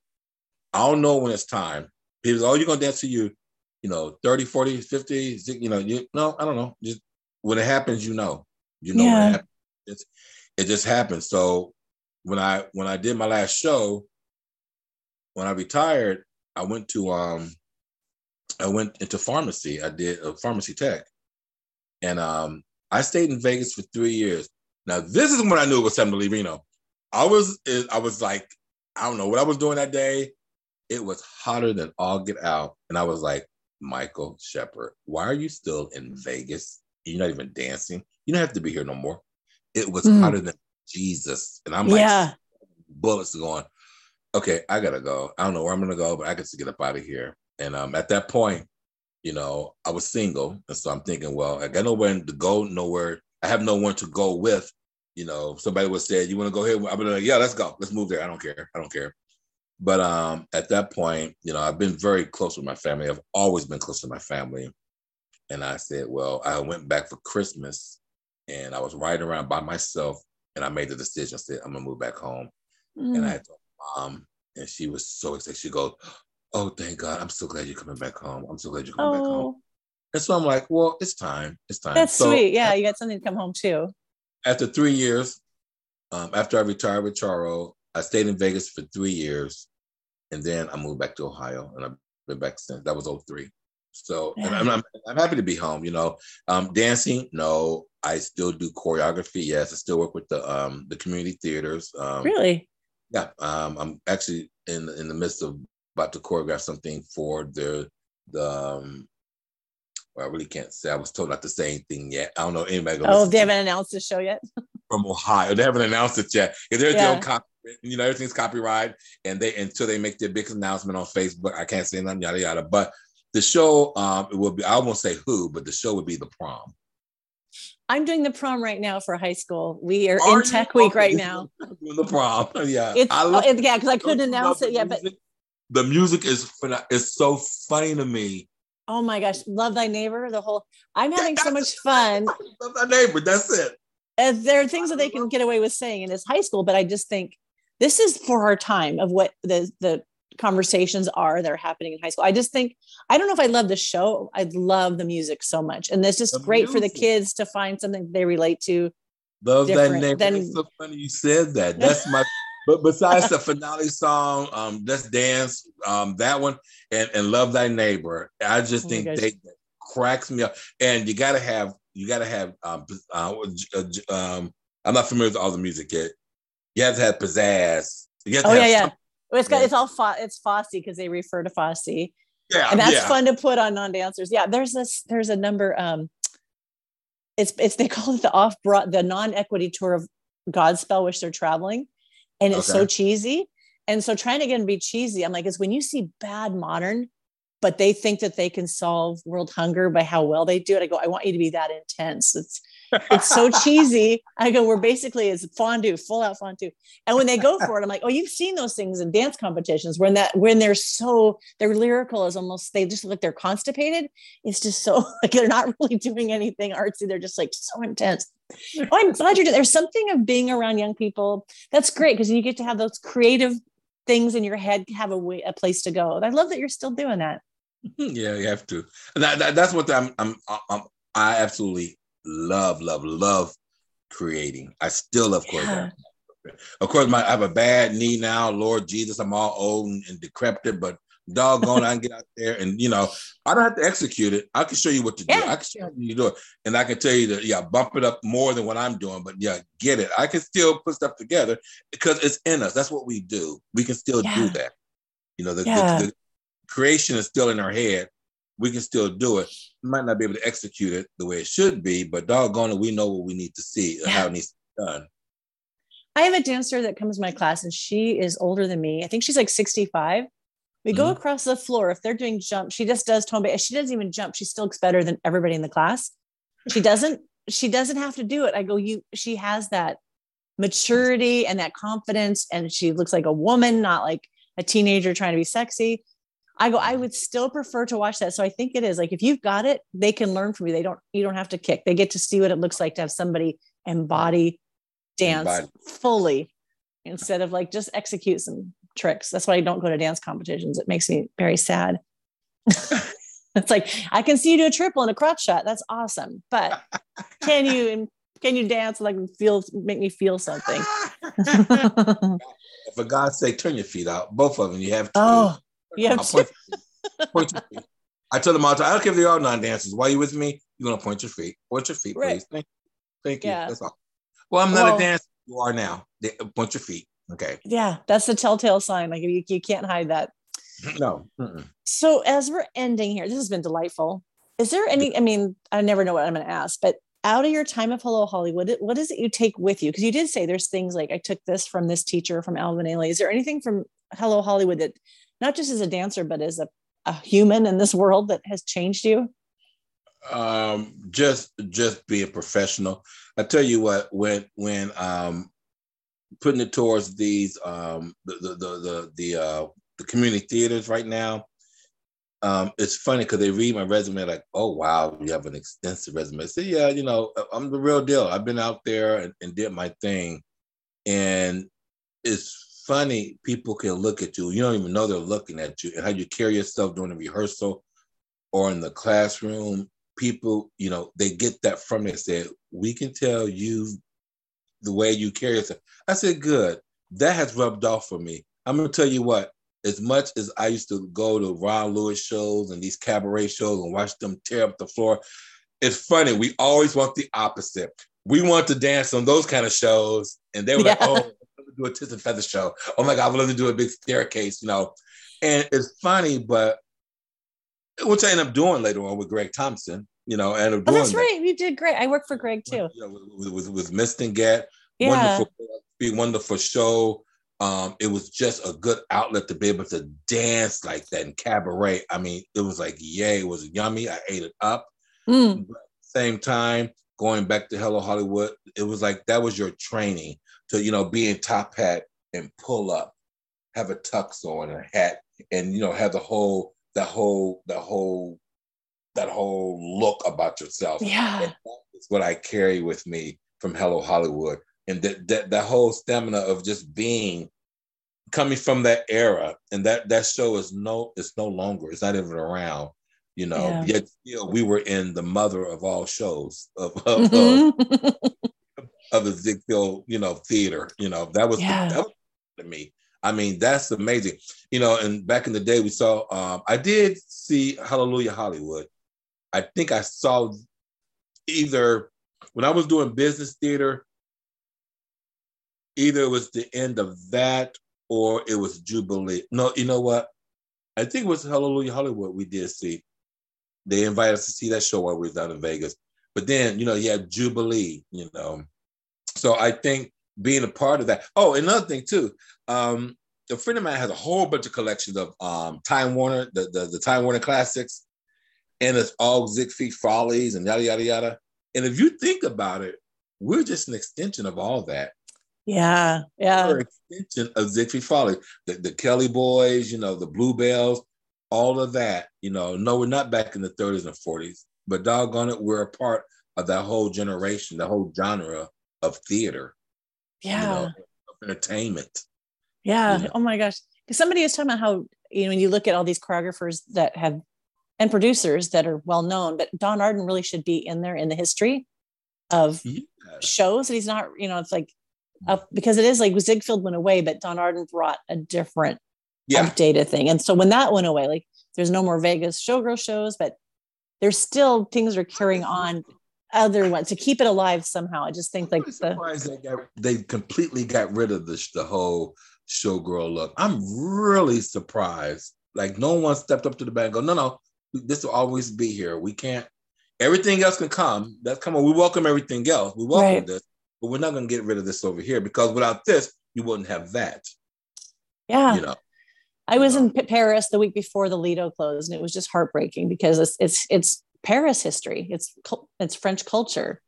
S3: I don't know when it's time. People, say, oh, you're gonna dance to you, you know, 30, 40, 50, you know, you no, I don't know. Just when it happens, you know, you know
S2: Yeah.
S3: it happens. It's, it just happened. So when I when I did my last show, when I retired, I went to um I went into pharmacy. I did a pharmacy tech. And um I stayed in Vegas for three years. Now this is when I knew it was time to leave Reno. I was I was like, I don't know what I was doing that day. It was hotter than all get out. And I was like, Michael Shepherd, why are you still in Vegas? You're not even dancing. You don't have to be here no more. It was
S2: Mm.
S3: hotter than Jesus. And I'm like,
S2: yeah.
S3: bullets going, okay, I gotta go. I don't know where I'm gonna go, but I got to get up out of here. And um, at that point, you know, I was single, and so I'm thinking, well, I got nowhere to go, nowhere. I have no one to go with. You know, somebody would say, "You want to go here?" Be like, "Yeah, let's go. Let's move there. I don't care. I don't care." But um, at that point, you know, I've been very close with my family. I've always been close to my family, and I said, well, I went back for Christmas, and I was riding around by myself, and I made the decision. I said, I'm gonna move back home.
S2: Mm.
S3: And I told mom, and she was so excited. She goes, Oh, thank God. I'm so glad you're coming back home. I'm so glad you're coming back home.
S2: oh,
S3: And so I'm like, Well, it's time. It's time.
S2: that's
S3: So
S2: sweet. Yeah, you got something to come home to.
S3: After three years, um, after I retired with Charo, I stayed in Vegas for three years. And then I moved back to Ohio and I've been back since. That was 03. So and I'm, I'm, I'm happy to be home. You know, um, dancing, no. I still do choreography. Yes, I still work with the um, the community theaters. Um,
S2: Really?
S3: Yeah, um, I'm actually in in the midst of about to choreograph something for the the. Well, I really can't say. I was told not to say anything yet. I don't know anybody.
S2: Oh, they haven't announced the show yet.
S3: from Ohio. They haven't announced it yet. If there's
S2: Yeah.
S3: copy, you know, everything's copyright, and they until they make their big announcement on Facebook, I can't say nothing, yada yada. But the show, um, it will be. I won't say who, but the show would be the prom.
S2: I'm doing the prom right now for high school. We are,
S3: Are
S2: in? Tech Week right now.
S3: Doing the prom, yeah.
S2: It's
S3: I
S2: oh,
S3: love-
S2: it- yeah, because I couldn't announce it yet, but
S3: the music is it's so funny to me
S2: Oh my gosh, love thy neighbor. The whole I'm having so much fun.
S3: love thy neighbor. That's it.
S2: As there are things that they can get away with saying in this high school, but I just think this is for our time of what the the conversations are that are happening in high school. I just think I don't know if I love the show. I love the music so much, and it's just
S3: The
S2: great for the kids to find something they relate to.
S3: Love that neighbor.
S2: than-
S3: It's so funny you said that. That's my. But besides the finale song, um, Let's Dance, um, that one, and and Love Thy Neighbor, I just
S2: Oh
S3: think they cracks me up. And you gotta have, you gotta have, um, uh, uh, um, I'm not familiar with all the music yet. You have to have pizzazz. You have
S2: Oh yeah, yeah. it's got
S3: Yeah.
S2: it's all Fo- it's Fosse because they refer to Fosse,
S3: yeah,
S2: and that's
S3: yeah.
S2: fun to put on non-dancers. Yeah, there's this there's a number. Um, it's it's they call it the off broad the non-equity tour of Godspell, which they're traveling, and it's so cheesy. And so trying to get to be cheesy, I'm like, is when you see bad modern, but they think that they can solve world hunger by how well they do it. I go, I want you to be that intense. It's it's so cheesy. I go, we're basically it's fondue, full out fondue. And when they go for it, I'm like, oh, you've seen those things in dance competitions when that when they're so their lyrical is almost they just look like they're constipated. It's just so like they're not really doing anything artsy. They're just like so intense. Oh, I'm glad you're doing. There's something of being around young people that's great because you get to have those creative things in your head have a way a place to go. I love that you're still doing that.
S3: Hmm, yeah, you have to. And that, that- that's what I'm, I'm, I'm, I absolutely love, love, love creating. I still love choreography. Of course, my I have a bad knee now. Lord Jesus, I'm all old and decrepit, but doggone, I can get out there and you know, I don't have to execute it. I can show you what to do. I can show you how you do it, and I can tell you that yeah, bump it up more than what I'm doing. But yeah, get it. I can still put stuff together because it's in us. That's what we do. We can still do that. You know, the, the-
S2: Yeah.
S3: the creation is still in our head. We can still do it. We might not be able to execute it the way it should be, but doggone it, we know what we need to see and how it needs to be done.
S2: I have a dancer that comes to my class and she is older than me. I think she's like 65. We go
S3: Mhm.
S2: across the floor. If they're doing jump, she just does tone She doesn't even jump. She still looks better than everybody in the class. She doesn't, she doesn't have to do it. I go, you, she has that maturity and that confidence. And she looks like a woman, not like a teenager trying to be sexy. I go, I would still prefer to watch that. So I think it is like if you've got it, they can learn from you. They don't, you don't have to kick. They get to see what it looks like to have somebody embody dance
S3: Embody.
S2: fully instead of like just execute some tricks. That's why I don't go to dance competitions. It makes me very sad. it's like I can see you do a triple and a crotch shot. That's awesome. But can you can you dance like feel make me feel something?
S3: For God's sake, turn your feet out. Both of them. You have to.
S2: oh, you have
S3: point, point your feet. I tell them all the time, I don't care if they are non-dancers. While you with me, you're gonna point your feet. Point your feet,
S2: Right.
S3: please. Thank, thank you.
S2: Yeah.
S3: That's all. Well, I'm not
S2: Well-
S3: a dancer. You are now. Point your feet. Okay.
S2: Yeah, that's the telltale sign. Like you, you can't hide that.
S3: No. Mm-mm.
S2: So as we're ending here, this has been delightful. Is there any? I mean, I never know what I'm going to ask, but out of your time of Hello Hollywood, what is it you take with you? Because you did say there's things like I took this from this teacher from Alvin Ailey. Is there anything from Hello Hollywood that not just as a dancer, but as a, a human in this world that has changed you?
S3: um just just be a professional i tell you what when when um putting it towards these um the the the the, uh the community theaters right now. Um it's funny because they read my resume like oh wow you have an extensive resume. I yeah you know i'm the real deal. I've been out there and, and did my thing. And it's funny people can look at you. You don't even know they're looking at you and how you carry yourself during the rehearsal or in the classroom. People, you know, they get that from it. Said we can tell you the way you carry yourself. I said, good. That has rubbed off for me. I'm gonna tell you what. As much as I used to go to Ron Lewis shows and these cabaret shows and watch them tear up the floor, it's funny. We always want the opposite. We want to dance on those kind of shows, and they were like, "Oh, I'm do a Tits and Feather show. Oh my God, I would love to do a big staircase," you know. And it's funny, but which I end up doing later on with Greg Thompson, you know, and
S2: Oh, that's
S3: that.
S2: right. You did great. I work for Greg too.
S3: You know, with, with, with Mist and Get,
S2: Yeah.
S3: wonderful, be wonderful show. Um, it was just a good outlet to be able to dance like that in cabaret. I mean, it was like, yay, it was yummy. I ate it up.
S2: Mm.
S3: But at the same time, going back to Hello Hollywood, it was like that was your training to, you know, be in top hat and pull up, have a tux on and a hat, and you know, have the whole, the whole, the whole that whole look about yourself.
S2: Yeah.
S3: It's what I carry with me from Hello Hollywood. And that that that whole stamina of just being coming from that era. And that that show is no, it's no longer, it's not even around you know yeah. yet still we were in the mother of all shows of of, mm-hmm. of, of the Ziegfeld, you know theater you know that was, yeah. that was to me I mean, that's amazing. You know, and back in the day, we saw, um, I did see Hallelujah Hollywood. I think I saw either when I was doing business theater, either it was the end of that or it was Jubilee. No, you know what? I think it was Hallelujah Hollywood we did see. They invited us to see that show while we was down in Vegas. But then, you know, you had Jubilee, you know. So I think being a part of that. Oh, another thing too. Um, a friend of mine has a whole bunch of collections of um, Time Warner, the, the, the Time Warner classics, and it's all Ziegfeld Follies and yada yada yada. And if you think about it, we're just an extension of all that.
S2: Yeah, yeah.
S3: We're extension of Ziegfeld Follies, the, the Kelly Boys, you know, the Bluebells, all of that. You know, no, we're not back in the 30s and 40s, but doggone it, we're a part of that whole generation, the whole genre of theater
S2: yeah you know,
S3: entertainment
S2: yeah you know? oh my gosh because somebody was talking about how you know when you look at all these choreographers that have and producers that are well known but don arden really should be in there in the history of yeah. shows that he's not you know it's like up mm-hmm. because it is like ziegfeld went away but don arden brought a different yeah. updated thing and so when that went away like there's no more vegas showgirl shows but there's still things are carrying on other ones to keep it alive somehow. I just think like
S3: the they, got, they completely got rid of the, the whole showgirl look. I'm really surprised. Like no one stepped up to the bat and go, no, no, this will always be here. We can't. Everything else can come. That's come on. We welcome everything else. We welcome right. this, but we're not going to get rid of this over here because without this, you wouldn't have that.
S2: Yeah. You know. I was in Paris the week before the Lido closed, and it was just heartbreaking because it's it's it's Paris history. It's it's French culture,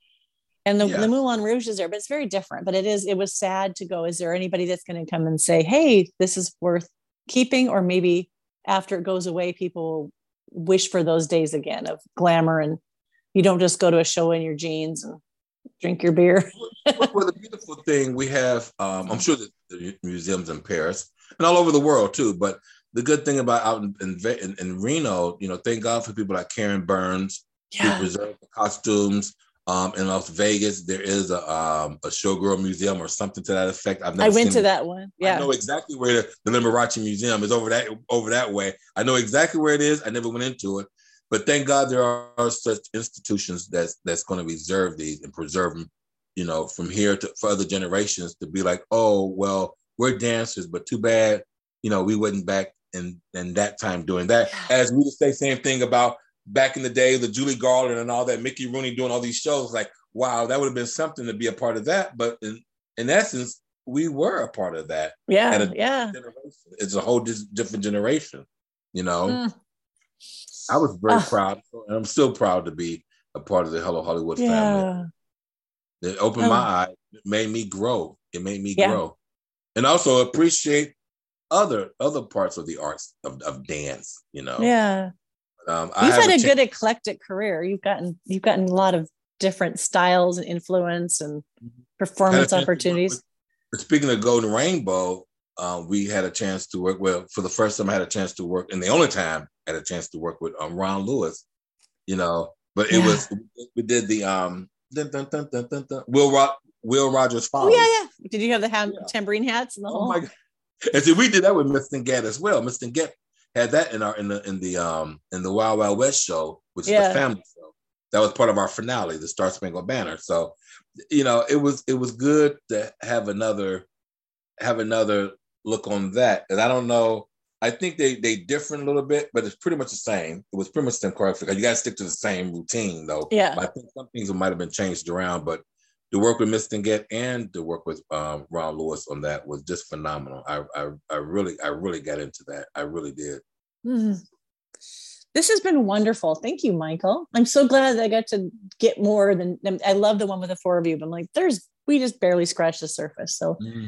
S2: and the, yeah. the Moulin Rouge is there, but it's very different. But it is it was sad to go. Is there anybody that's going to come and say, "Hey, this is worth keeping," or maybe after it goes away, people wish for those days again of glamour and you don't just go to a show in your jeans and drink your beer.
S3: well, the beautiful thing we have, um, I'm sure that the museums in Paris and all over the world too, but the good thing about out in, in, in, Reno, you know, thank God for people like Karen Burns yeah. who preserve the costumes. Um, in Las Vegas, there is a um, a showgirl museum or something to that effect.
S2: I've never I went to it. that one. Yeah,
S3: I know exactly where the, the Liberace Museum is over that over that way. I know exactly where it is. I never went into it, but thank God there are such institutions that's that's going to reserve these and preserve them. You know, from here to for other generations to be like, oh well, we're dancers, but too bad, you know, we wasn't back in in that time doing that. As we would say, same thing about back in the day, the Judy Garland and all that, Mickey Rooney doing all these shows. Like, wow, that would have been something to be a part of that. But in, in essence, we were a part of that.
S2: Yeah, yeah.
S3: It's a whole different generation. You know, mm. I was very uh, proud, and I'm still proud to be a part of the Hello Hollywood yeah. family. It opened oh. my eyes. It made me grow. It made me yeah. grow, and also appreciate other other parts of the arts of, of dance you know
S2: yeah um, you've had a, good eclectic career you've gotten you've gotten a lot of different styles and influence and mm-hmm. performance opportunities
S3: with, speaking of golden rainbow um, we had a chance to work well for the first time i had a chance to work and the only time i had a chance to work with um, ron lewis you know but it yeah. was we did the um dun, dun, dun, will Ro- will rogers
S2: oh yeah yeah did you have the ham- yeah. tambourine hats and the oh whole my God.
S3: And see, we did that with Mr. Get as well. Mr. Get had that in our in the in the um in the Wild Wild West show, which yeah. is the family show. That was part of our finale, the Star Spangled Banner. So, you know, it was it was good to have another have another look on that. And I don't know. I think they they different a little bit, but it's pretty much the same. It was pretty much the same choreography. You got to stick to the same routine, though.
S2: Yeah.
S3: I think some things might have been changed around, but the work with Miss Get and the work with um, Ron Lewis on that was just phenomenal. I, I, I really, I really got into that. I really did. Mm-hmm.
S2: This has been wonderful. Thank you, Michael. I'm so glad I got to get more than I love the one with the four of you, but I'm like, there's we just barely scratched the surface. So mm-hmm.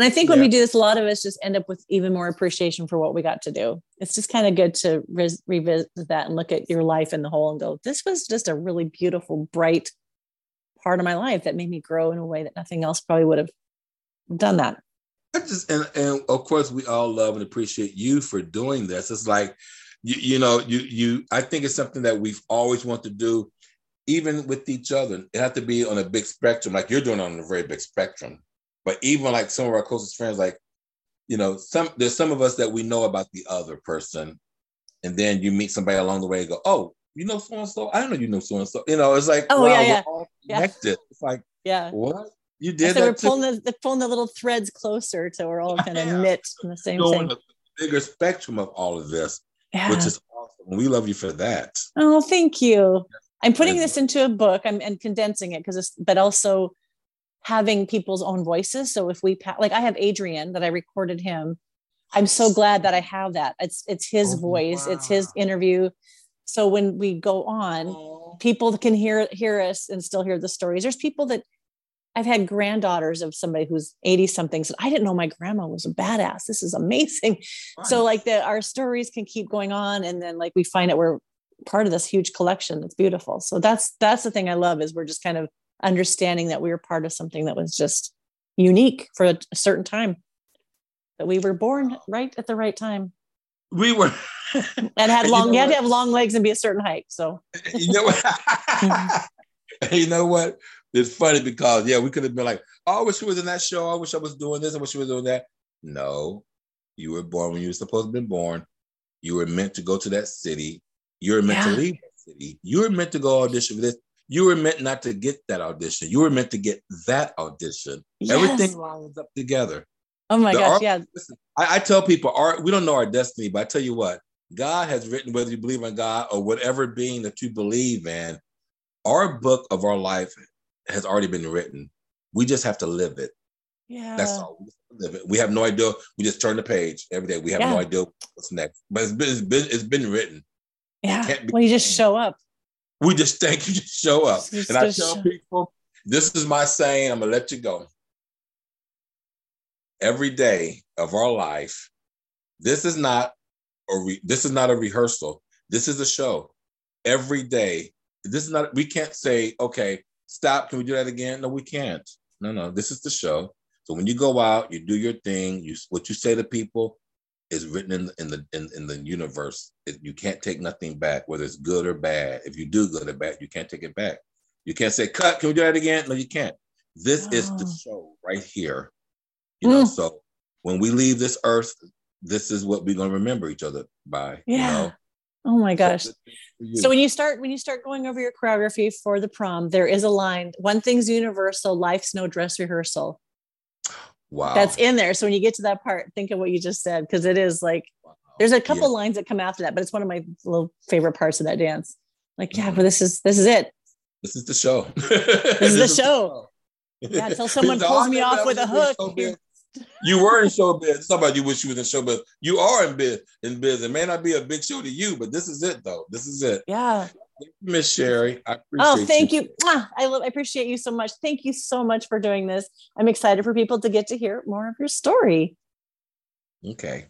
S2: And I think when we do this, a lot of us just end up with even more appreciation for what we got to do. It's just kind of good to res- revisit that and look at your life in the whole and go, this was just a really beautiful, bright part of my life that made me grow in a way that nothing else probably would have done that.
S3: I just and, and of course we all love and appreciate you for doing this. It's like you, you know, you you I think it's something that we've always wanted to do, even with each other. It has to be on a big spectrum, like you're doing on a very big spectrum. But even like some of our closest friends, like, you know, some there's some of us that we know about the other person. And then you meet somebody along the way and go, Oh, you know so and so? I don't know you know so and so. You know, it's like
S2: oh,
S3: wow,
S2: yeah, yeah.
S3: we're all connected. Yeah. It's like,
S2: yeah,
S3: what? You did
S2: so we're pulling the, pulling the little threads closer so we're all kind of knit in the same thing. The
S3: bigger spectrum of all of this, yeah. which is awesome. We love you for that.
S2: Oh, thank you. I'm putting this into a book. I'm and condensing it because it's but also having people's own voices. So if we like, I have Adrian that I recorded him. I'm so glad that I have that. It's it's his oh, voice. Wow. It's his interview. So when we go on, oh. people can hear hear us and still hear the stories. There's people that I've had granddaughters of somebody who's 80 something said, I didn't know my grandma was a badass. This is amazing. So like the our stories can keep going on. And then like we find out we're part of this huge collection that's beautiful. So that's that's the thing I love is we're just kind of understanding that we were part of something that was just unique for a certain time that we were born right at the right time
S3: we were
S2: and had long you, know you had to have long legs and be a certain height so.
S3: You know what? You know what? It's funny because yeah we could have been like oh i wish she was in that show. I wish i was doing this. I wish she was doing that. No. You were born when you were supposed to be born. You were meant to go to that city. You were meant yeah. to leave that city. You were meant to go audition for this. You were meant not to get that audition. You were meant to get that audition. Yes. Everything lines up together.
S2: Oh my the gosh, art, yeah.
S3: Listen, I, I, tell people, art, we don't know our destiny, but I tell you what, God has written, whether you believe in God or whatever being that you believe in, our book of our life has already been written. We just have to live it.
S2: Yeah.
S3: That's all. We live it. We have no idea. We just turn the page every day. We have yeah. no idea what's next. But it's been, it's been, it's been written.
S2: Yeah. Well, you just show up.
S3: We just thank you to show up. and I tell people, this is my saying, I'm gonna let you go. Every day of our life, this is not a re- this is not a rehearsal. This is a show. Every day. This is not, we can't say, okay, stop. Can we do that again? No, we can't. No, no, this is the show. So when you go out, you do your thing, you what you say to people, is written in, in the in, in the universe. It, you can't take nothing back, whether it's good or bad. If you do good or bad, you can't take it back. You can't say, cut, can we do that again? No, you can't. This oh. is the oh. show right here. You know, mm. so when we leave this earth, this is what we're gonna remember each other by.
S2: Yeah.
S3: You know?
S2: Oh my gosh. So, so when you start when you start going over your choreography for the prom, there is a line. One thing's universal, life's no dress rehearsal.
S3: Wow.
S2: That's in there. So when you get to that part, think of what you just said because it is like wow. there's a couple yeah. lines that come after that, but it's one of my little favorite parts of that dance. Like, yeah, mm-hmm. but this is this is it.
S3: This is the show.
S2: this is the show. Yeah, until someone pulls me off with a hook.
S3: You were in showbiz. Somebody you wish you was in showbiz. You are in biz. In biz. It may not be a big show to you, but this is it, though. This is it.
S2: Yeah.
S3: Miss Sherry. I
S2: oh, thank you. you. I love, I appreciate you so much. Thank you so much for doing this. I'm excited for people to get to hear more of your story.
S3: Okay.